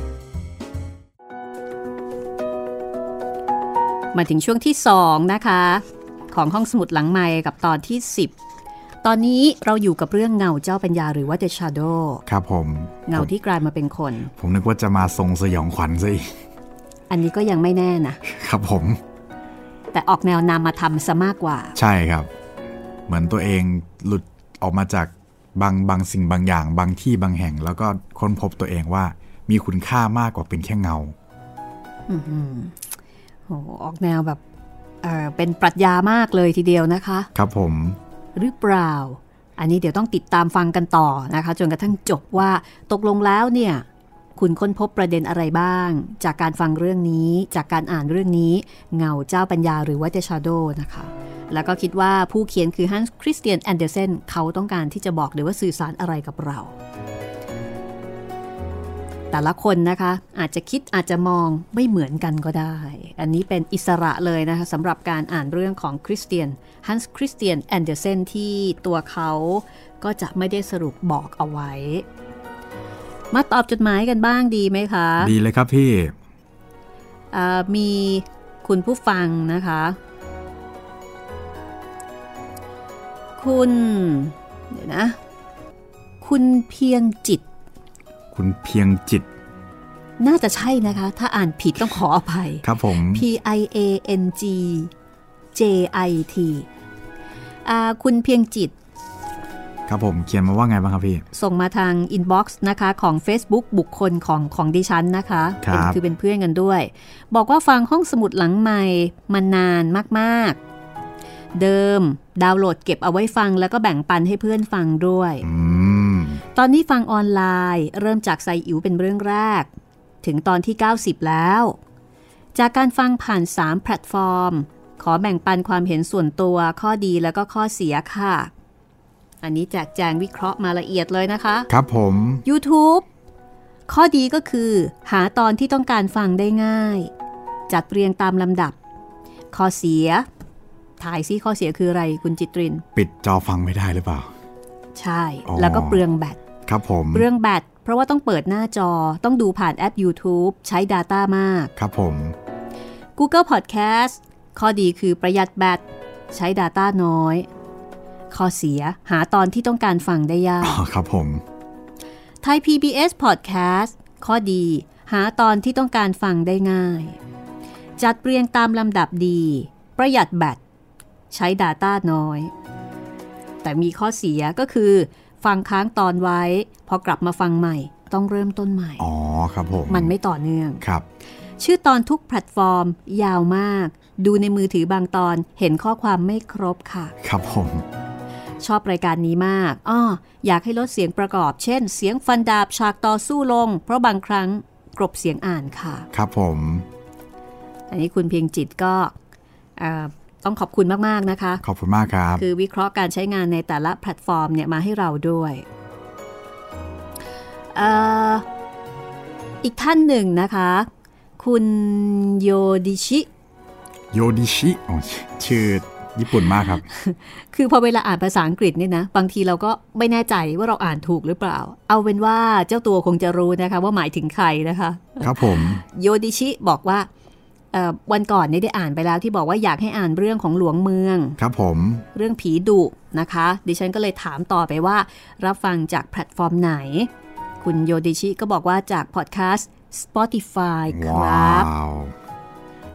มาถึงช่วงที่ 2 นะคะ ของห้องสมุดหลังใหม่กับตอนที่ 10 ตอนนี้เราอยู่กับเรื่องเงาเจ้าปัญญาหรือว่า The Shadow ครับผม เงาที่กลายมาเป็นคน ผมนึกว่าจะมาทรงสยองขวัญซะอีกอันนี้ก็ยังไม่แน่นะ ครับผม แต่ออกแนวนามมาทำซะมากกว่า ใช่ครับ เหมือนตัวเองหลุดออกมาจากบางบางสิ่งบางอย่าง บางที่บางแห่ง แล้วก็ค้นพบตัวเองว่า มีคุณค่ามากกว่าเป็นแค่เงาโหออกแนวแบบเอ่อเป็นปรัชญามากเลยทีเดียวนะคะ ครับผม หรือเปล่า อันนี้เดี๋ยวต้องติดตามฟังกันต่อนะคะ จนกระทั่งจบว่าตกลงแล้วเนี่ยคุณค้นพบประเด็นอะไรบ้าง จากการฟังเรื่องนี้ จากการอ่านเรื่องนี้ เงาเจ้าปัญญาหรือว่า The Shadow นะคะ แล้วก็คิดว่าผู้เขียนคือฮันส์คริสเตียนแอนเดอร์เซนเขาต้องการที่จะบอกหรือว่าสื่อสารอะไรกับเรา แต่ละคนนะคะ อาจจะคิดอาจจะมองไม่เหมือนกันก็ได้ อันนี้เป็นอิสระเลยนะคะสำหรับการอ่านเรื่องของคริสเตียน ฮันส์คริสเตียนแอนเดอร์เซนที่ตัวเขาก็จะไม่ได้สรุปบอกเอาไว้ มาตอบจดหมายกันบ้างดีไหมคะ ดีเลยครับพี่อ่ามีคุณผู้ฟังนะคะ คุณเดี๋ยวนะ คุณเพียงจิต คุณเพียงจิตน่าจะใช่นะคะ ถ้าอ่านผิดต้องขออภัย ครับผม P I A N G J I T อ่าคุณเพียงจิต ครับผมเขียนมาว่าไงบ้างครับพี่ ส่งมาทางอินบ็อกซ์นะคะของ Facebook บุคคลของของดิฉันนะคะครับเป็นคือเป็นเพื่อนกันด้วย บอกว่าฟังห้องสมุดหลังใหม่มานานมากๆ เดิมดาวน์โหลดเก็บเอาไว้ฟังแล้วก็แบ่งปันให้เพื่อนฟังด้วยอืมตอนนี้ฟังออนไลน์ เริ่มจากไซอิ๋วเป็นเรื่องแรก ถึงตอนที่ 90 แล้ว จากการฟังผ่าน 3 แพลตฟอร์ม ขอแบ่งปันความเห็นส่วนตัวข้อดีแล้วก็ข้อเสียค่ะ อันนี้แจกแจงวิเคราะห์มาละเอียดเลยนะคะ ครับผม YouTube ข้อดีก็คือ หาตอนที่ต้องการฟังได้ง่าย จัดเรียงตามลำดับ ข้อเสีย ถ่ายซิข้อเสียคืออะไรคุณจิตริน ปิดจอฟังไม่ได้หรือเปล่า ใช่อ๋อแล้วก็เปลืองแบตครับผมเปลืองแบตเพราะว่าต้องเปิดหน้าจอต้องดูผ่านแอป YouTube ใช้ Data มาก ครับผม Google Podcast ข้อดีคือประหยัดแบตใช้ Data น้อย ข้อเสียหาตอนที่ต้องการฟังได้ยากอ๋อครับผมไทย PBS Podcast ข้อดีหาตอนที่ต้องการฟังได้ง่าย จัดเรียงตามลำดับดี ประหยัดแบตใช้ Data น้อย แต่มีข้อเสียก็คือ ฟังค้างตอนไว้ พอกลับมาฟังใหม่ ต้องเริ่มต้นใหม่ อ๋อ ครับผม มันไม่ต่อเนื่อง ครับ ชื่อตอนทุกแพลตฟอร์ม ยาวมาก ดูในมือถือบางตอนเห็นข้อความไม่ครบค่ะ ครับผม ชอบรายการนี้มากอ้ออยากให้ลดเสียงประกอบ เช่น เสียงฟันดาบฉากต่อสู้ลง เพราะบางครั้งกรบเสียงอ่านค่ะ ครับผม อันนี้คุณเพียงจิตก็เอ่อต้องขอบคุณมาก ๆ นะคะ ขอบคุณมากครับ คือวิเคราะห์การใช้งานในแต่ละแพลตฟอร์มเนี่ยมาให้เราด้วยเอ่ออีกท่านหนึ่งนะคะ คุณโยดิชิ โยดิชิอ๋อชื่อญี่ปุ่นมากครับ คือพอเวลาอ่านภาษาอังกฤษเนี่ยนะ บางทีเราก็ไม่แน่ใจว่าเราอ่านถูกหรือเปล่า เอาเป็นว่าเจ้าตัวคงจะรู้นะคะ ว่าหมายถึงใครนะคะ ครับผมโยดิชิบอกว่าเอ่อวันก่อนเนี่ยได้อ่านไปแล้วที่บอกว่าอยากให้อ่านเรื่องของหลวงเมือง ครับผม เรื่องผีดุนะคะ ดิฉันก็เลยถามต่อไปว่า รับฟังจากแพลตฟอร์มไหน คุณโยดิชิก็บอกว่าจากพอดแคสต์ Spotify ครว้าับว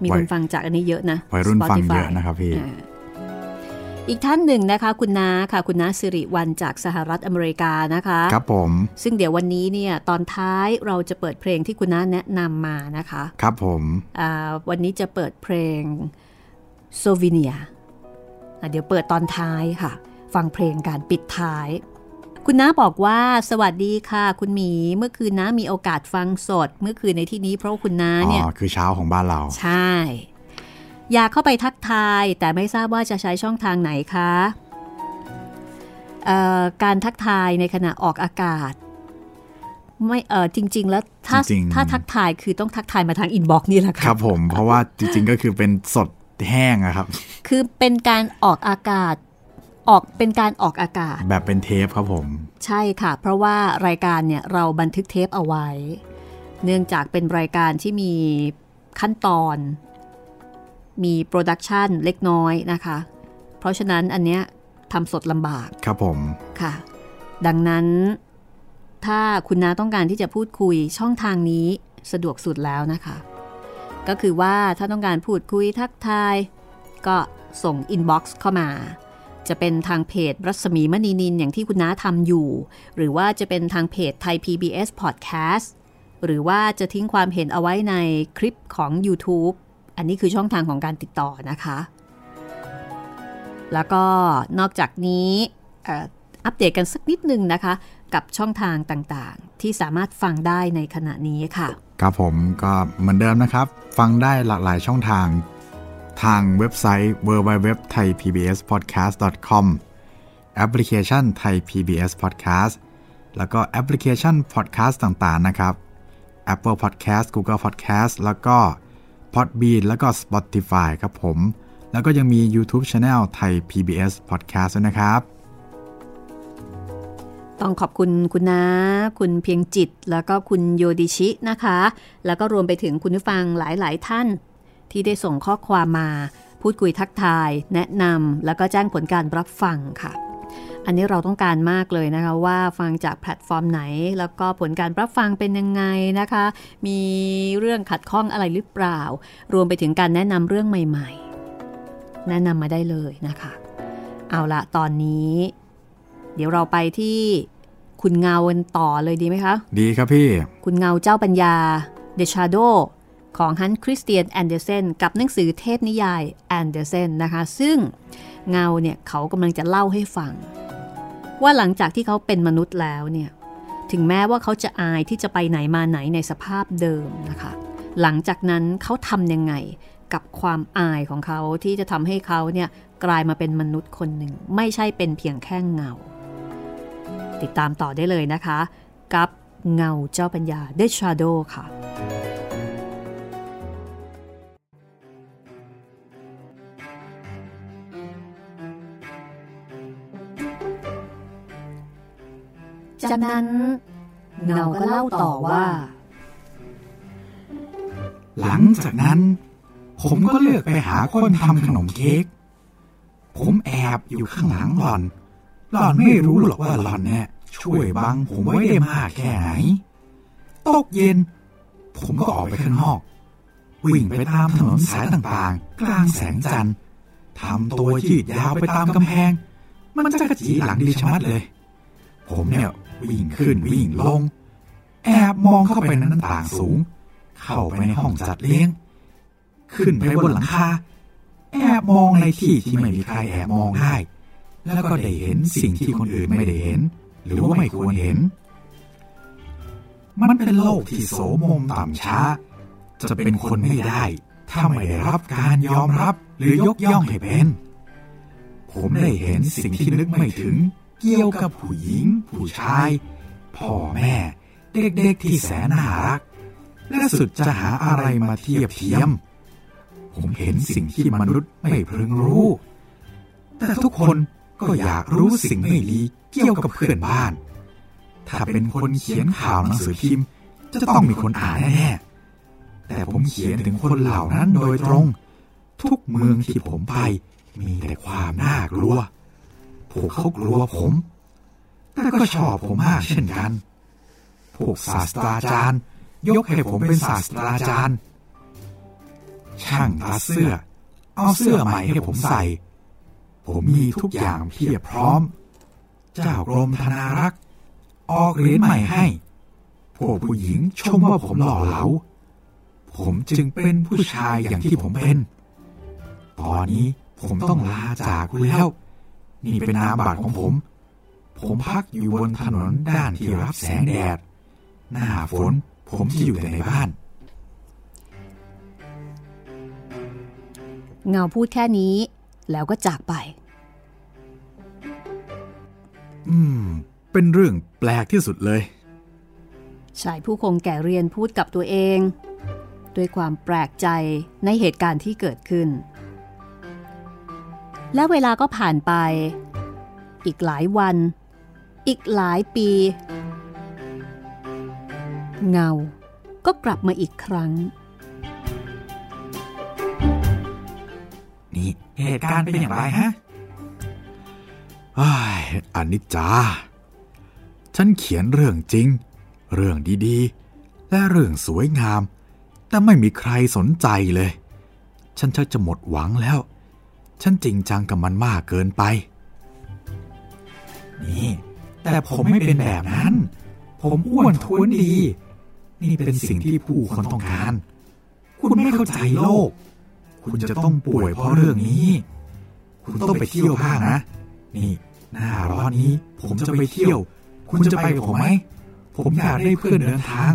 มีคนฟังจากอันนี้เยอะนะวัยรุ่นฟัง Spotify เยอะนะครับพี่อ่าอีกท่านหนึ่งนะคะ คุณน้าค่ะ คุณน้าสิริวันจากสหรัฐอเมริกานะคะ ครับผม ซึ่งเดี๋ยววันนี้เนี่ยตอนท้ายเราจะเปิดเพลงที่คุณน้าแนะนำมานะคะ ครับผมอ่าวันนี้จะเปิดเพลงโซวิเนียเดี๋ยวเปิดตอนท้ายค่ะ ฟังเพลงการปิดท้าย คุณน้าบอกว่าสวัสดีค่ะ คุณหมี เมื่อคืนน้ามีโอกาสฟังสด เมื่อคืนในที่นี้เพราะว่าคุณน้าอ๋เนี่ยอคือเช้าของบ้านเรา ใช่ อยากเข้าไปทักทาย แต่ไม่ทราบว่าจะใช้ช่องทางไหนคะเอ่อการทักทายในขณะออกอากาศ ไม่เออจริง ๆ แล้วถ้าจริงๆถ้าทักทายคือต้องทักทายมาทาง inbox นี่แหละค่ะรับผมเพราะว่าจริง ๆ ก็คือเป็นสดแห้งอะครับ คือเป็นการออกอากาศ ออกเป็นการออกอากาศ แบบเป็นเทปครับผม ใช่ค่ะ เพราะว่ารายการเนี่ยเราบันทึกเทปเอาไว้ เนื่องจากเป็นรายการที่มีขั้นตอน มี production เล็กน้อยนะคะ เพราะฉะนั้นอันเนี้ยทำสดลำบากครับผมค่ะ ดังนั้นถ้าคุณน้าต้องการที่จะพูดคุยช่องทางนี้สะดวกสุดแล้วนะคะ ก็คือว่าถ้าต้องการพูดคุยทักทาย ก็ส่ง inbox เข้ามา จะเป็นทางเพจรัศมีมณีนินอย่างที่คุณน้าทำอยู่ หรือว่าจะเป็นทางเพจไทย PBS Podcast หรือว่าจะทิ้งความเห็นเอาไว้ในคลิปของ YouTube อันนี้คือช่องทางของการติดต่อนะคะ แล้วก็นอกจากนี้อัปเดตกันสักนิดหนึ่งนะคะ กับช่องทางต่างๆ ที่สามารถฟังได้ในขณะนี้ค่ะ ครับผมก็เหมือนเดิมนะครับ ฟังได้หลากหลายช่องทาง ทางเว็บไซต์ www.thaipbspodcast.com แอปพลิเคชัน Thai PBS Podcast แล้วก็แอปพลิเคชัน Podcast ต่างๆ นะครับ Apple Podcast Google Podcast แล้วก็ Podbean แล้วก็ Spotify ครับผม แล้วก็ยังมี YouTube Channel ไทย PBS Podcast ด้วยนะครับ ต้องขอบคุณคุณน้าคุณเพียงจิต แล้วก็คุณโยดิชินะคะ แล้วก็รวมไปถึงคุณผู้ฟังหลายๆ ท่าน ที่ได้ส่งข้อความมา พูดคุยทักทาย แนะนำแล้วก็แจ้งผลการรับฟังค่ะ อันนี้เราต้องการมากเลยนะคะว่าฟังจากแพลตฟอร์มไหน แล้วก็ผลการรับฟังเป็นยังไงนะคะ มีเรื่องขัดข้องอะไรหรือเปล่า รวมไปถึงการแนะนำเรื่องใหม่ๆ แนะนำมาได้เลยนะคะ เอาละตอนนี้ เดี๋ยวเราไปที่คุณเงากันต่อเลยดีไหมคะ ดีครับพี่ คุณเงาเจ้าปัญญา The Shadow ของฮันคริสเตียนแอนเดอร์เซนกับหนังสือเทพนิยายแอนเดอร์เซนนะคะ ซึ่งเงาเนี่ยเขากำลังจะเล่าให้ฟัง ว่าหลังจากที่เขาเป็นมนุษย์แล้วเนี่ยถึงแม้ว่าเขาจะอายที่จะไปไหนมาไหนในสภาพเดิมนะคะ หลังจากนั้นเขาทำยังไงกับความอายของเขาที่จะทำให้เขาเนี่ยกลายมาเป็นมนุษย์คนหนึ่ง ไม่ใช่เป็นเพียงแค่เงา ติดตามต่อได้เลยนะคะ กับเงาเจ้าปัญญา The Shadow ค่ะ จากนั้นเงาก็เล่าต่อว่า หลังจากนั้น ผมก็เลือกไปหาคนทำขนมเค้กผมแอบอยู่ข้างหลังหล่อน หล่อนไม่รู้หรอกว่าหล่อนเนี่ยช่วยบังผมไว้ได้มากแค่ไหน ตกเย็น ผมก็ออกไปข้างนอก วิ่งไปตามถนนสายต่างๆ กลางแสงจันทร์ทำตัวยืดยาวไปตามกำแพง มันจะกระจีหลังดีชะมัดเลย ผมเนี่ย วิ่งขึ้นวิ่งลง แอบมองเข้าไปในหน้าต่างสูง เข้าไปในห้องจัดเลี้ยง ขึ้นไปบนหลังคาแอบมองในที่ที่ไม่มีใครแอบมองได้ แล้วก็ได้เห็นสิ่งที่คนอื่นไม่ได้เห็น หรือว่าไม่ควรเห็น มันเป็นโลกที่โสมมต่ำช้า จะเป็นคนไม่ได้ ถ้าไม่ได้รับการยอมรับหรือยกย่องให้เป็น ผมได้เห็นสิ่งที่นึกไม่ถึง เกี่ยวกับผู้หญิง ผู้ชาย พ่อแม่ เด็กๆที่แสนน่ารัก และสุดจะหาอะไรมาเทียบเทียม ผมเห็นสิ่งที่มนุษย์ไม่พึงรู้ แต่ทุกคนก็อยากรู้สิ่งไม่ดีเกี่ยวกับเพื่อนบ้าน ถ้าเป็นคนเขียนข่าวหนังสือพิมพ์ จะต้องมีคนอ่านแน่แต่ผมเขียนถึงคนเหล่านั้นโดยตรง ทุกเมืองที่ผมไปมีแต่ความน่ากลัว พวกเขากลัวผม แต่ก็ชอบผมมากเช่นกัน พวกศาสตราจารย์ ยกให้ผมเป็นศาสตราจารย์ ช่างตัดเสื้อ เอาเสื้อใหม่ให้ผมใส่ ผมมีทุกอย่างเพียบพร้อม เจ้ากรมธนารักษ์ ออกเหรียญใหม่ให้ พวกผู้หญิงชมว่าผมหล่อเหลา ผมจึงเป็นผู้ชายอย่างที่ผมเป็น ตอนนี้ผมต้องลาจากคุณแล้ว นี่เป็นนามบัตรของผม ผมพักอยู่บนถนนด้านที่รับแสงแดด หน้าฝนผมจะอยู่แต่ในบ้าน เงาพูดแค่นี้ แล้วก็จากไป อืม เป็นเรื่องแปลกที่สุดเลย ชายผู้คงแก่เรียนพูดกับตัวเอง ด้วยความแปลกใจในเหตุการณ์ที่เกิดขึ้น และเวลาก็ผ่านไป อีกหลายวัน อีกหลายปี เงาก็กลับมาอีกครั้ง นี่เหตุการณ์เป็นอย่างไรฮะอ้ายอนิจจาฉันเขียนเรื่องจริง เรื่องดีๆ และเรื่องสวยงาม แต่ไม่มีใครสนใจเลย ฉันชักจะหมดหวังแล้ว ฉันจริงจังกับมันมากเกินไป นี่ แต่ผมไม่เป็นแบบนั้น ผมอ้วนท้วนดี นี่เป็นสิ่งที่ผู้คนต้องการ คุณไม่เข้าใจโลก คุณจะต้องป่วยเพราะเรื่องนี้ คุณต้องไปเที่ยวบ้างนะ นี่ หน้าร้อนนี้ ผมจะไปเที่ยว คุณจะไปกับผมไหม ผมอยากได้เพื่อนเดินทาง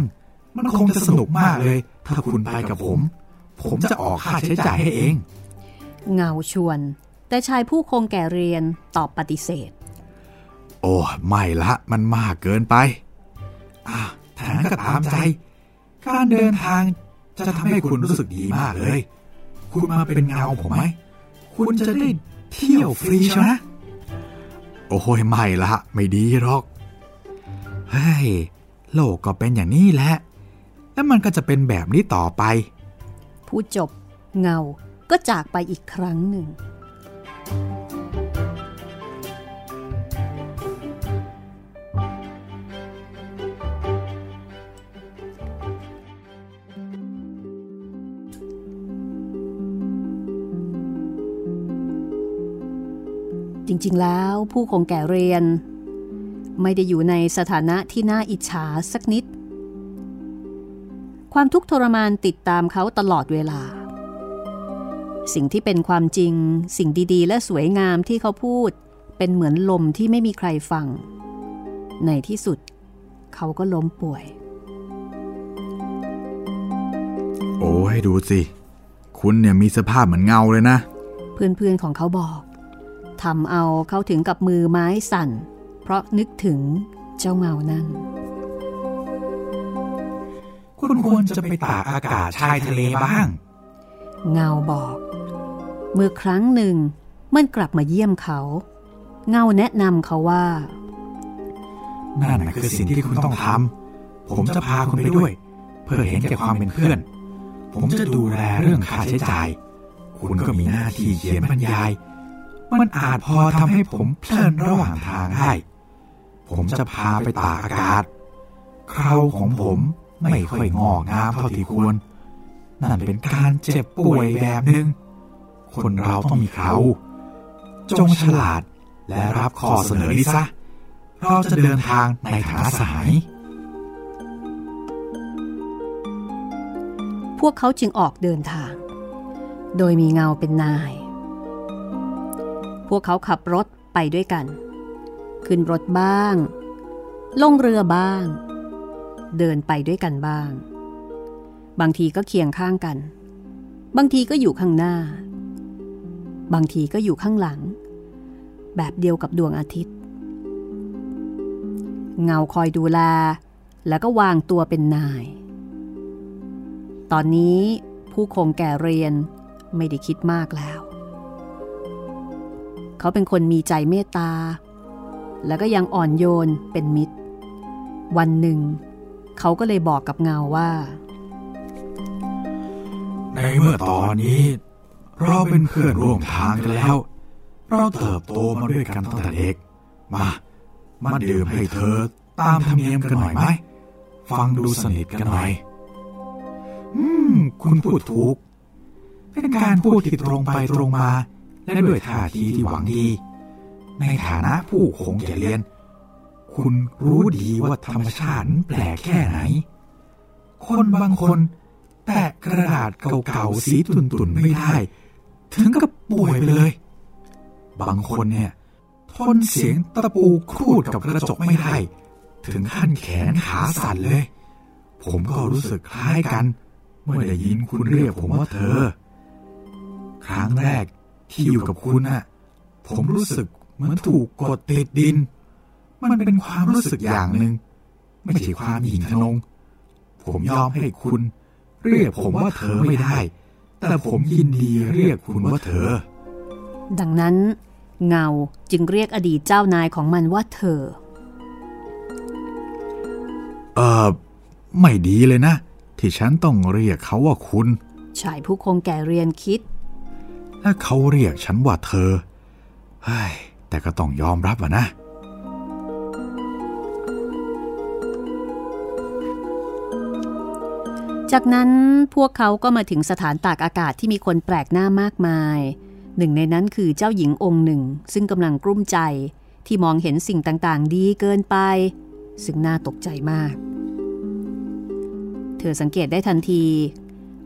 มันคงจะสนุกมากเลย ถ้าคุณไปกับผม ผมจะออกค่าใช้จ่ายให้เอง เงาชวน แต่ชายผู้คงแก่เรียนตอบปฏิเสธ โอ้ไม่ละมันมากเกินไปอะถ้างั้นก็ตามใจ การเดินทางจะทำให้คุณรู้สึกดีมากเลย คุณมาเป็นเงาผมไหม คุณจะได้เที่ยวฟรีใช่ไหมโอ้ยไม่ละ ไม่ดีหรอก เฮ้ย โลกก็เป็นอย่างนี้แหละ แล้วมันก็จะเป็นแบบนี้ต่อไปพูดจบเงา ก็จากไปอีกครั้งหนึ่ง จริงๆแล้วผู้คงแก่เรียน ไม่ได้อยู่ในสถานะที่น่าอิจฉาสักนิด ความทุกข์ทรมานติดตามเขาตลอดเวลา สิ่งที่เป็นความจริง สิ่งดีๆ และสวยงามที่เขาพูด เป็นเหมือนลมที่ไม่มีใครฟัง ในที่สุด เขาก็ล้มป่วย โอ้ยดูสิ คุณเนี่ยมีสภาพเหมือนเงาเลยนะ เพื่อนๆของเขาบอกทำเอาเขาถึงกับมือไม้สั่น เพเพราะนึกถึงเจ้าเงานั่น คุณควรจะไปตากอากาศชายทะเลบ้าง เงาบอก เมื่อครั้งหนึ่งมันกลับมาเยี่ยมเขา เงาแนะนำเขาว่า นั่นคือสิ่งที่คุณต้องทำผมจะพาคุณไปด้วย เพื่อเห็นแก่ความเป็นเพื่อน ผมจะดูแลเรื่องค่าใช้จ่าย คุณก็มีหน้าที่เขียนบรรยาย มันอาจพอทำให้ผมเพลินระหว่างทางได้ผมจะพาไปตากอากาศคราวของผมไม่ค่อยงอกงามเท่าที่ควร นั่นเป็นการเจ็บป่วยแบบหนึ่งคนเราต้องมีเขา จงฉลาดและรับข้อเสนอนี้ซะ เราจะเดินทางในฐานะสหาย พวกเขาจึงออกเดินทาง โดยมีเงาเป็นนาย พวกเขาขับรถไปด้วยกัน ขึ้นรถบ้าง ลงเรือบ้าง เดินไปด้วยกันบ้าง บางทีก็เคียงข้างกัน บางทีก็อยู่ข้างหน้า บางทีก็อยู่ข้างหลัง แบบเดียวกับดวงอาทิตย์ เงาคอยดูแล แล้วก็วางตัวเป็นนาย ตอนนี้ผู้คงแก่เรียนไม่ได้คิดมากแล้ว เขาเป็นคนมีใจเมตตา แล้วก็ยังอ่อนโยนเป็นมิตร วันหนึ่ง เขาก็เลยบอกกับเงาว่า ในเมื่อตอนนี้ เราเป็นเพื่อนร่วมทางกันแล้ว เราเติบโตมาด้วยกันตั้งแต่เด็ก มามาดื่มให้เธอตามธรรมเนียมกันหน่อยไหม ฟังดูสนิทกันหน่อย อืม คุณพูดถูก เป็นการพูดที่ตรงไปตรงมา และด้วยท่าทีที่หวังดี ในฐานะผู้คงแก่เรียน คุณรู้ดีว่าธรรมชาติแปลกแค่ไหน คนบางคน แตะกระดาษเก่าๆสีตุ่นๆไม่ได้ ถึงกับป่วยไปเลย บางคนเนี่ยทนเสียงตะปูครูดกับกระจกไม่ได้ ถึงขั้นแขนขาสั่นเลย ผมก็รู้สึกคล้ายกัน เมื่อได้ยินคุณเรียกผมว่าเธอ ครั้งแรกที่อยู่กับคุณน่ะ ผมรู้สึกเหมือนถูกกดติดดิน มันเป็นความรู้สึกอย่างหนึ่งไม่ใช่ความหยิ่งทะนง ผมยอมให้คุณ เรียกผมว่าเธอไม่ได้ แต่ผมยินดีเรียกคุณว่าเธอ ดังนั้น เงาจึงเรียกอดีตเจ้านายของมันว่าเธอ เออไม่ดีเลยนะ ที่ฉันต้องเรียกเขาว่าคุณ ชายผู้คงแก่เรียนคิดและเขาเรียกฉันว่าเธอ เฮ้ย แต่ก็ต้องยอมรับอะนะ จากนั้นพวกเขาก็มาถึงสถานตากอากาศที่มีคนแปลกหน้ามากมาย หนึ่งในนั้นคือเจ้าหญิงองค์หนึ่ง ซึ่งกำลังกลุ้มใจที่มองเห็นสิ่งต่างๆ ดีเกินไป ซึ่งน่าตกใจมาก เธอสังเกตได้ทันที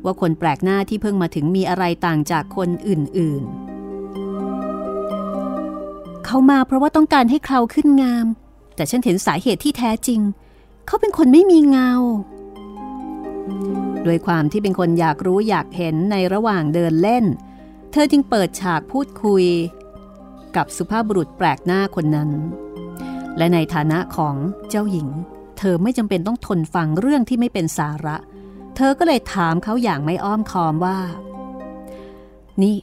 ว่าคนแปลกหน้าที่เพิ่งมาถึงมีอะไรต่างจากคนอื่นๆ เขามาเพราะว่าต้องการให้เคราขึ้นงาม แต่ฉันเห็นสาเหตุที่แท้จริง เขาเป็นคนไม่มีเงา ด้วยความที่เป็นคนอยากรู้อยากเห็นในระหว่างเดินเล่น เธอจึงเปิดฉากพูดคุย กับสุภาพบุรุษแปลกหน้าคนนั้น และในฐานะของเจ้าหญิง เธอไม่จำเป็นต้องทนฟังเรื่องที่ไม่เป็นสาระ เธอก็เลยถามเขาอย่างไม่อ้อมคอมว่า นี่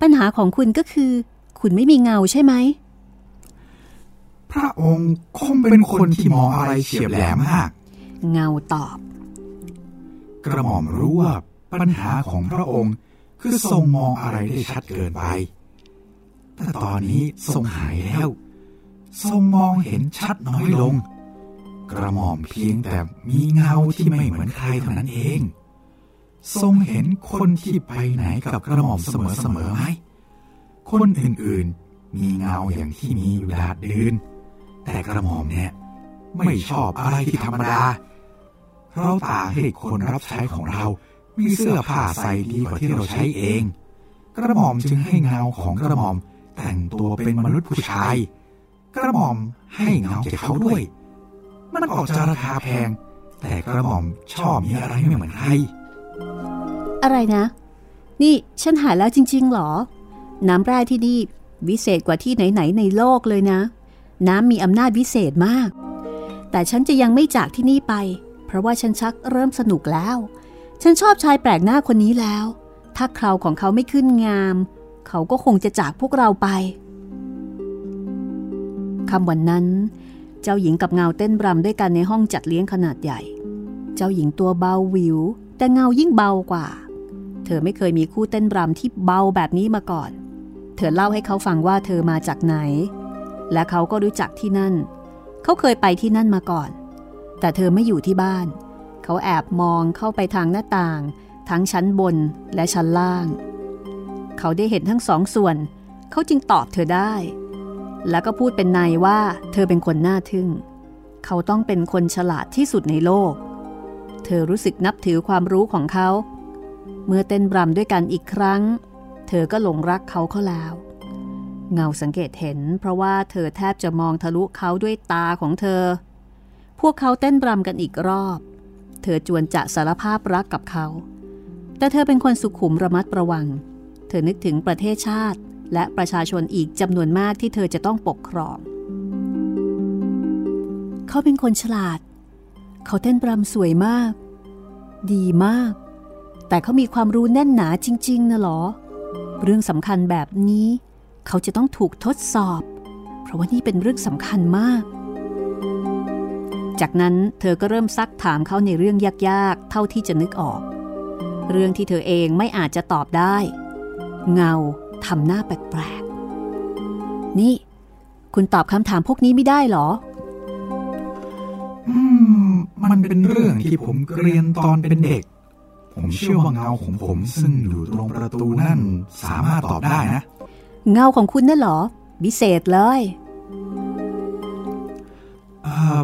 ปัญหาของคุณก็คือ คุณไม่มีเงาใช่ไหมพระองค์คงเป็นคนที่มองอะไรเฉียบแหลมมาก เงาตอบ กระหม่อมรู้ว่าปัญหาของพระองค์ คือทรงมองอะไรได้ชัดเกินไป แต่ตอนนี้ทรงหายแล้ว ทรงมองเห็นชัดน้อยลง กระหม่อมเพียงแต่มีเงาที่ไม่เหมือนใครเท่านั้นเอง ทรงเห็นคนที่ไปไหนกับกระหม่อมเสมอๆไหม คนอื่นๆ มีเงาอย่างที่มีอยู่ดาดดืนแต่กระหม่อมเนี่ยไม่ชอบอะไรที่ธรรมดา เราต่างให้คนรับใช้ของเรา มีเสื้อผ้าใส่ดีกว่าที่เราใช้เอง กระหม่อมจึงให้เงาของกระหม่อม แต่งตัวเป็นมนุษย์ผู้ชาย กระหม่อมให้เงาแก่เขาด้วย มันออกจะราคาแพง แต่กระหม่อมชอบมีอะไรไม่เหมือนใครอะไรนะ นี่ฉันหายแล้วจริง ๆหรอ น้ำแร่ที่นี่วิเศษกว่าที่ไหนๆในโลกเลยนะ น้ำมีอำนาจวิเศษมาก แต่ฉันจะยังไม่จากที่นี่ไป เพราะว่าฉันชักเริ่มสนุกแล้ว ฉันชอบชายแปลกหน้าคนนี้แล้ว ถ้าคราวของเขาไม่ขึ้นงาม เขาก็คงจะจากพวกเราไปคำวันนั้น เจ้าหญิงกับเงาเต้นรำด้วยกันในห้องจัดเลี้ยงขนาดใหญ่ เจ้าหญิงตัวเบาวิว แต่เงายิ่งเบากว่า เธอไม่เคยมีคู่เต้นรำที่เบาแบบนี้มาก่อน เธอเล่าให้เขาฟังว่าเธอมาจากไหน และเขาก็รู้จักที่นั่น เขาเคยไปที่นั่นมาก่อน แต่เธอไม่อยู่ที่บ้าน เขาแอบมองเข้าไปทางหน้าต่าง ทั้งชั้นบนและชั้นล่าง เขาได้เห็นทั้งสองส่วน เขาจึงตอบเธอได้ แล้วก็พูดเป็นในว่าเธอเป็นคนน่าทึ่ง เขาต้องเป็นคนฉลาดที่สุดในโลก เธอรู้สึกนับถือความรู้ของเขา เมื่อเต้นบรำด้วยกันอีกครั้ง เธอก็หลงรักเขาเข้าแล้วเงาสังเกตเห็นเพราะว่าเธอแทบจะมองทะลุเขาด้วยตาของเธอ พวกเขาเต้นรำกันอีกรอบ เธอจวนจะสารภาพรักกับเขา แต่เธอเป็นคนสุขุมระมัดระวัง เธอนึกถึงประเทศชาติ และประชาชนอีกจำนวนมากที่เธอจะต้องปกครอง เขาเป็นคนฉลาด เขาเต้นรำสวยมาก ดีมาก แต่เขามีความรู้แน่นหนาจริง ๆนะหรอ เรื่องสำคัญแบบนี้ เขาจะต้องถูกทดสอบ เพราะว่านี่เป็นเรื่องสำคัญมาก จากนั้นเธอก็เริ่มซักถามเขาในเรื่องยากๆ เท่าที่จะนึกออก เรื่องที่เธอเองไม่อาจจะตอบได้ เงาทำหน้าแปลกๆ นี่ คุณตอบคำถามพวกนี้ไม่ได้หรออืมมันเป็นเรื่องที่ผมเรียนตอนเป็นเด็ก ผมเชื่อว่าเงาของผมซึ่งอยู่ตรงประตูนั่นสามารถตอบได้นะ เงาของคุณนั่นหรอ วิเศษเลยเอ่อ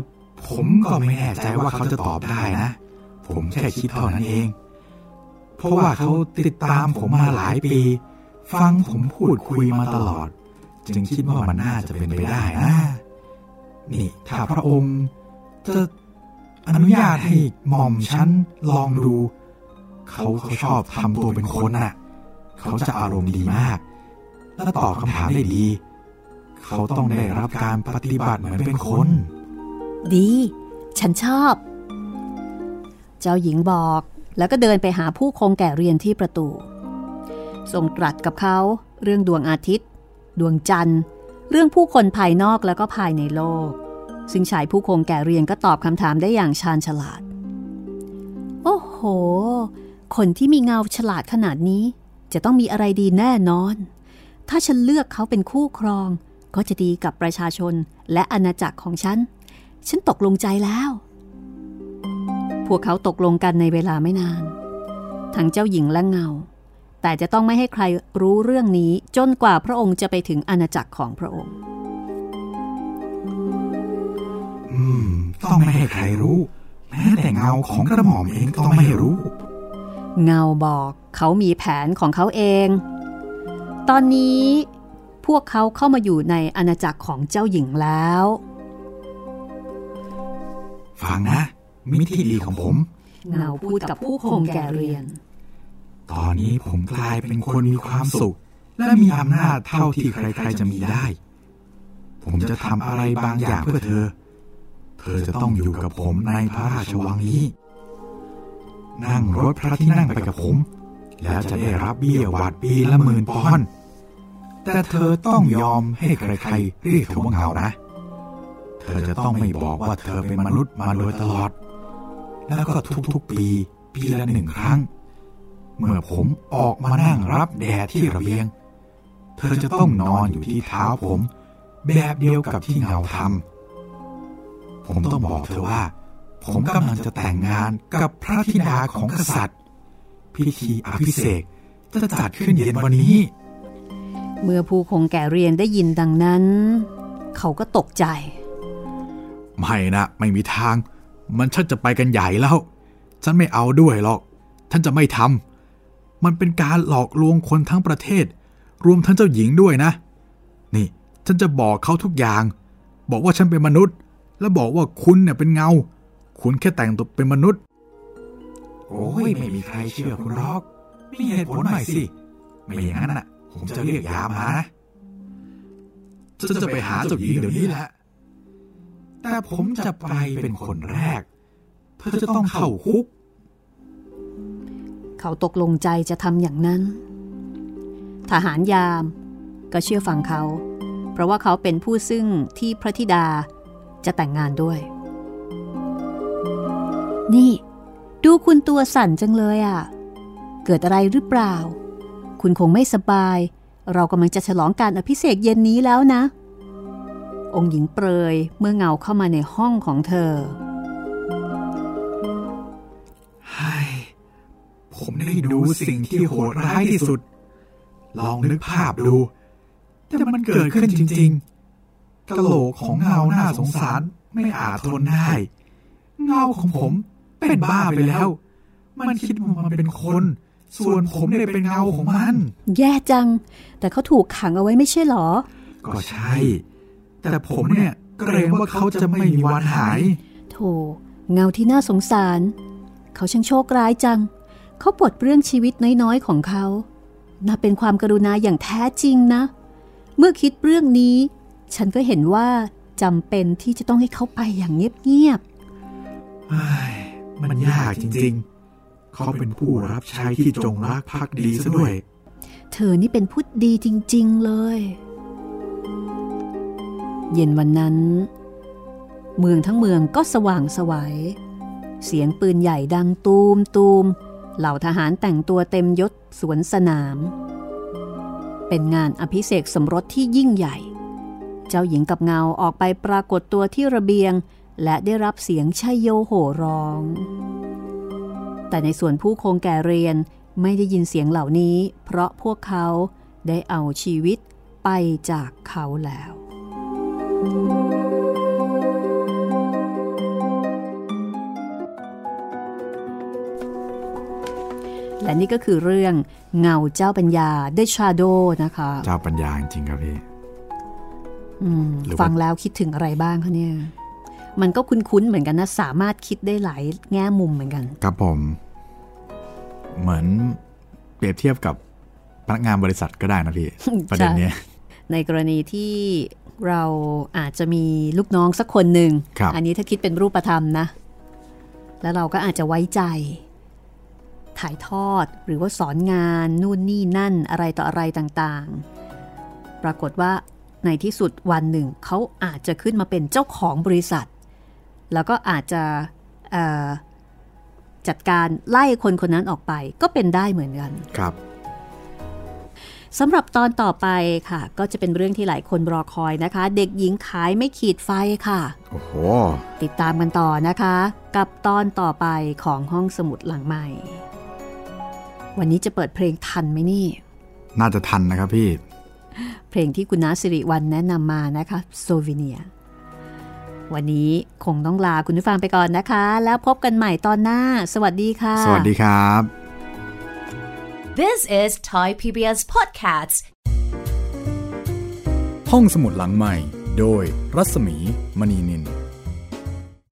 ผมก็ไม่แน่ใจว่าเขาจะตอบได้นะ ผมแค่คิดเท่านั้นเอง เพราะว่าเขาติดตามผมมาหลายปี ฟังผมพูดคุยมาตลอด จึงคิดว่ามันน่าจะเป็นไปได้นะ นี่ ถ้าพระองค์จะอนุญาตให้หม่อมฉันลองดู เขาเขาชอบทำตัวเป็นคนน่ะ เขาจะอารมณ์ดีมาก และตอบคำถามได้ดี เขาต้องได้รับการปฏิบัติเหมือนเป็นคน ดี ฉันชอบ เจ้าหญิงบอกแล้วก็เดินไปหาผู้คงแก่เรียนที่ประตู ทรงตรัสกับเขาเรื่องดวงอาทิตย์ ดวงจันทร์ เรื่องผู้คนภายนอกแล้วก็ภายในโลก ซึ่งชายผู้คงแก่เรียนก็ตอบคำถามได้อย่างชาญฉลาด โอ้โห คนที่มีเงาฉลาดขนาดนี้ จะต้องมีอะไรดีแน่นอน ถ้าฉันเลือกเขาเป็นคู่ครอง ก็จะดีกับประชาชนและอาณาจักรของฉัน ฉันตกลงใจแล้ว พวกเขาตกลงกันในเวลาไม่นาน ทั้งเจ้าหญิงและเงา แต่จะต้องไม่ให้ใครรู้เรื่องนี้จนกว่าพระองค์จะไปถึงอาณาจักรของพระองค์ อืม ต้องไม่ให้ใครรู้ แม้แต่เงาของกระหม่อมเองก็ต้องไม่ให้รู้ เงาบอกเขามีแผนของเขาเอง ตอนนี้พวกเขาเข้ามาอยู่ในอาณาจักรของเจ้าหญิงแล้ว ฟังนะ มิธีดีของผม เงาพูดกับผู้คงแก่เรียน ตอนนี้ผมกลายเป็นคนมีความสุข และมีอำนาจเท่าที่ใคร ๆ จะมีได้ ผมจะทำอะไรบางอย่างเพื่อเธอ เธอจะต้องอยู่กับผมในพระราชวังนี้ นั่งรถพระที่นั่งไปกับผม แล้วจะได้รับเบี้ยวาดปีละหมื่นปอนด์แต่เธอต้องยอมให้ใคร ๆ เรียกเธอว่าเงานะ เธอจะต้องไม่บอกว่าเธอเป็นมนุษย์มาโดยตลอด แล้วก็ทุกๆปี ปีละหนึ่งครั้ง เมื่อผมออกมานั่งรับแดดที่ระเบียง เธอจะต้องนอนอยู่ที่เท้าผม แบบเดียวกับที่เงาทำผมต้องบอกเธอว่า ผมกำลังจะแต่งงานกับพระธิดาของกษัตริย์ พิธีอภิเษกจะจัดขึ้นเย็นวันนี้ เมื่อผู้คงแก่เรียนได้ยินดังนั้น เขาก็ตกใจ ไม่นะไม่มีทาง มันชักจะไปกันใหญ่แล้ว ฉันไม่เอาด้วยหรอกฉันจะไม่ทำมันเป็นการหลอกลวงคนทั้งประเทศ รวมทั้งเจ้าหญิงด้วยนะ นี่ ฉันจะบอกเขาทุกอย่าง บอกว่าฉันเป็นมนุษย์ และบอกว่าคุณเนี่ยเป็นเงา คุณแค่แต่งตัวเป็นมนุษย์ โอ้ยไม่มีใครเชื่อคุณหรอกมีเหตุผลหน่อยสิ ไม่อย่างนั้นน่ะ ผมจะเรียกยามานะฉันจะไปหาเจ้าหญิงเดี๋ยวนี้แหละ แต่ผมจะไปเป็นคนแรก เธอจะต้องเข้าคุก เขาตกลงใจจะทำอย่างนั้น ทหารยามก็เชื่อฟังเขา เพราะว่าเขาเป็นผู้ซึ่งที่พระธิดาจะแต่งงานด้วย นี่ ดูคุณตัวสั่นจังเลยอะ่ะ เกิดอะไรหรือเปล่า คุณคงไม่สบาย เรากำลังจะฉลองการอภิเษกเย็นนี้แล้วนะ องค์หญิงเปรยเมื่อเงาเข้ามาในห้องของเธอผมได้ดูสิ่งที่โหดร้ายที่สุด ลองนึกภาพดู แต่มันเกิดขึ้นจริง ๆกะโหลกของเงาหน้าสงสารไม่อาจทนได้ เงาของผมเป็นบ้าไปแล้ว มันคิดว่ามันเป็นคน ส่วนผมเนี่ยเป็นเงาของมัน แย่จัง แต่เขาถูกขังเอาไว้ไม่ใช่หรอ ก็ใช่ แต่ผมเนี่ยเกรงว่าเขาจะไม่มีวันหายโธ่เงาที่น่าสงสาร เขาช่างโชคร้ายจัง เขาปลดเรื่องชีวิตน้อยๆของเขานับเป็นความกรุณาอย่างแท้จริงนะ เมื่อคิดเรื่องนี้ ฉันก็เห็นว่าจำเป็นที่จะต้องให้เขาไปอย่างเงียบเฮ้ยมันยากจริงๆ เขาเป็นผู้รับใช้ที่จงรักภักดีซะด้วยๆเธอนี่เป็นพุทธดีจริง ๆ เลย เย็นวันนั้น เมืองทั้งเมืองก็สว่างสวยัย เสียงปืนใหญ่ดังตูมตูม เหล่าทหารแต่งตัวเต็มยศสวนสนาม เป็นงานอภิเษกสมรสที่ยิ่งใหญ่ เจ้าหญิงกับเงาออกไปปรากฏตัวที่ระเบียง และได้รับเสียงชัยโยโห่ร้อง แต่ในส่วนผู้คงแก่เรียนไม่ได้ยินเสียงเหล่านี้ เพราะพวกเขาได้เอาชีวิตไปจากเขาแล้ว และนี่ก็คือเรื่องเงาเจ้าปัญญาได้ชาโดนะคะ เจ้าปัญญาจริงครับพี่อืมหรือว่าฟังแล้วคิดถึงอะไรบ้างคะเนี่ย มันก็คุ้นๆเหมือนกันนะ สามารถคิดได้หลายแง่มุมเหมือนกัน ครับผม เหมือนเปรียบเทียบกับพนักงานบริษัทก็ได้นะพี่ ประเด็นเนี้ยในกรณีที่ เราอาจจะมีลูกน้องสักคนหนึ่งครับอันนี้ถ้าคิดเป็นรูปธรรมนะ แล้วเราก็อาจจะไว้ใจ ถ่ายทอดหรือว่าสอนงานนู่นนี่นั่นอะไรต่ออะไรต่างๆ ปรากฏว่าในที่สุดวันหนึ่งเขาอาจจะขึ้นมาเป็นเจ้าของบริษัท แล้วก็อาจจะเอ่อจัดการไล่คนคนนั้นออกไปก็เป็นได้เหมือนกัน ครับ สำหรับตอนต่อไปค่ะ ก็จะเป็นเรื่องที่หลายคนรอคอยนะคะ เด็กหญิงขายไม่ขีดไฟค่ะ โอ้โห ติดตามกันต่อนะคะ กับตอนต่อไปของห้องสมุดหลังใหม่ วันนี้จะเปิดเพลงทันไหมนี่ น่าจะทันนะครับพี่ เพลงที่คุณน้าสิริวัลแนะนำมานะคะโซวิเนียวันนี้คงต้องลาคุณผู้ฟังไปก่อนนะคะ แล้วพบกันใหม่ตอนหน้า สวัสดีค่ะ สวัสดีครับ This is Thai PBS Podcasts. ห้องสมุดหลังใหม่ โดยรัศมีมณีนิน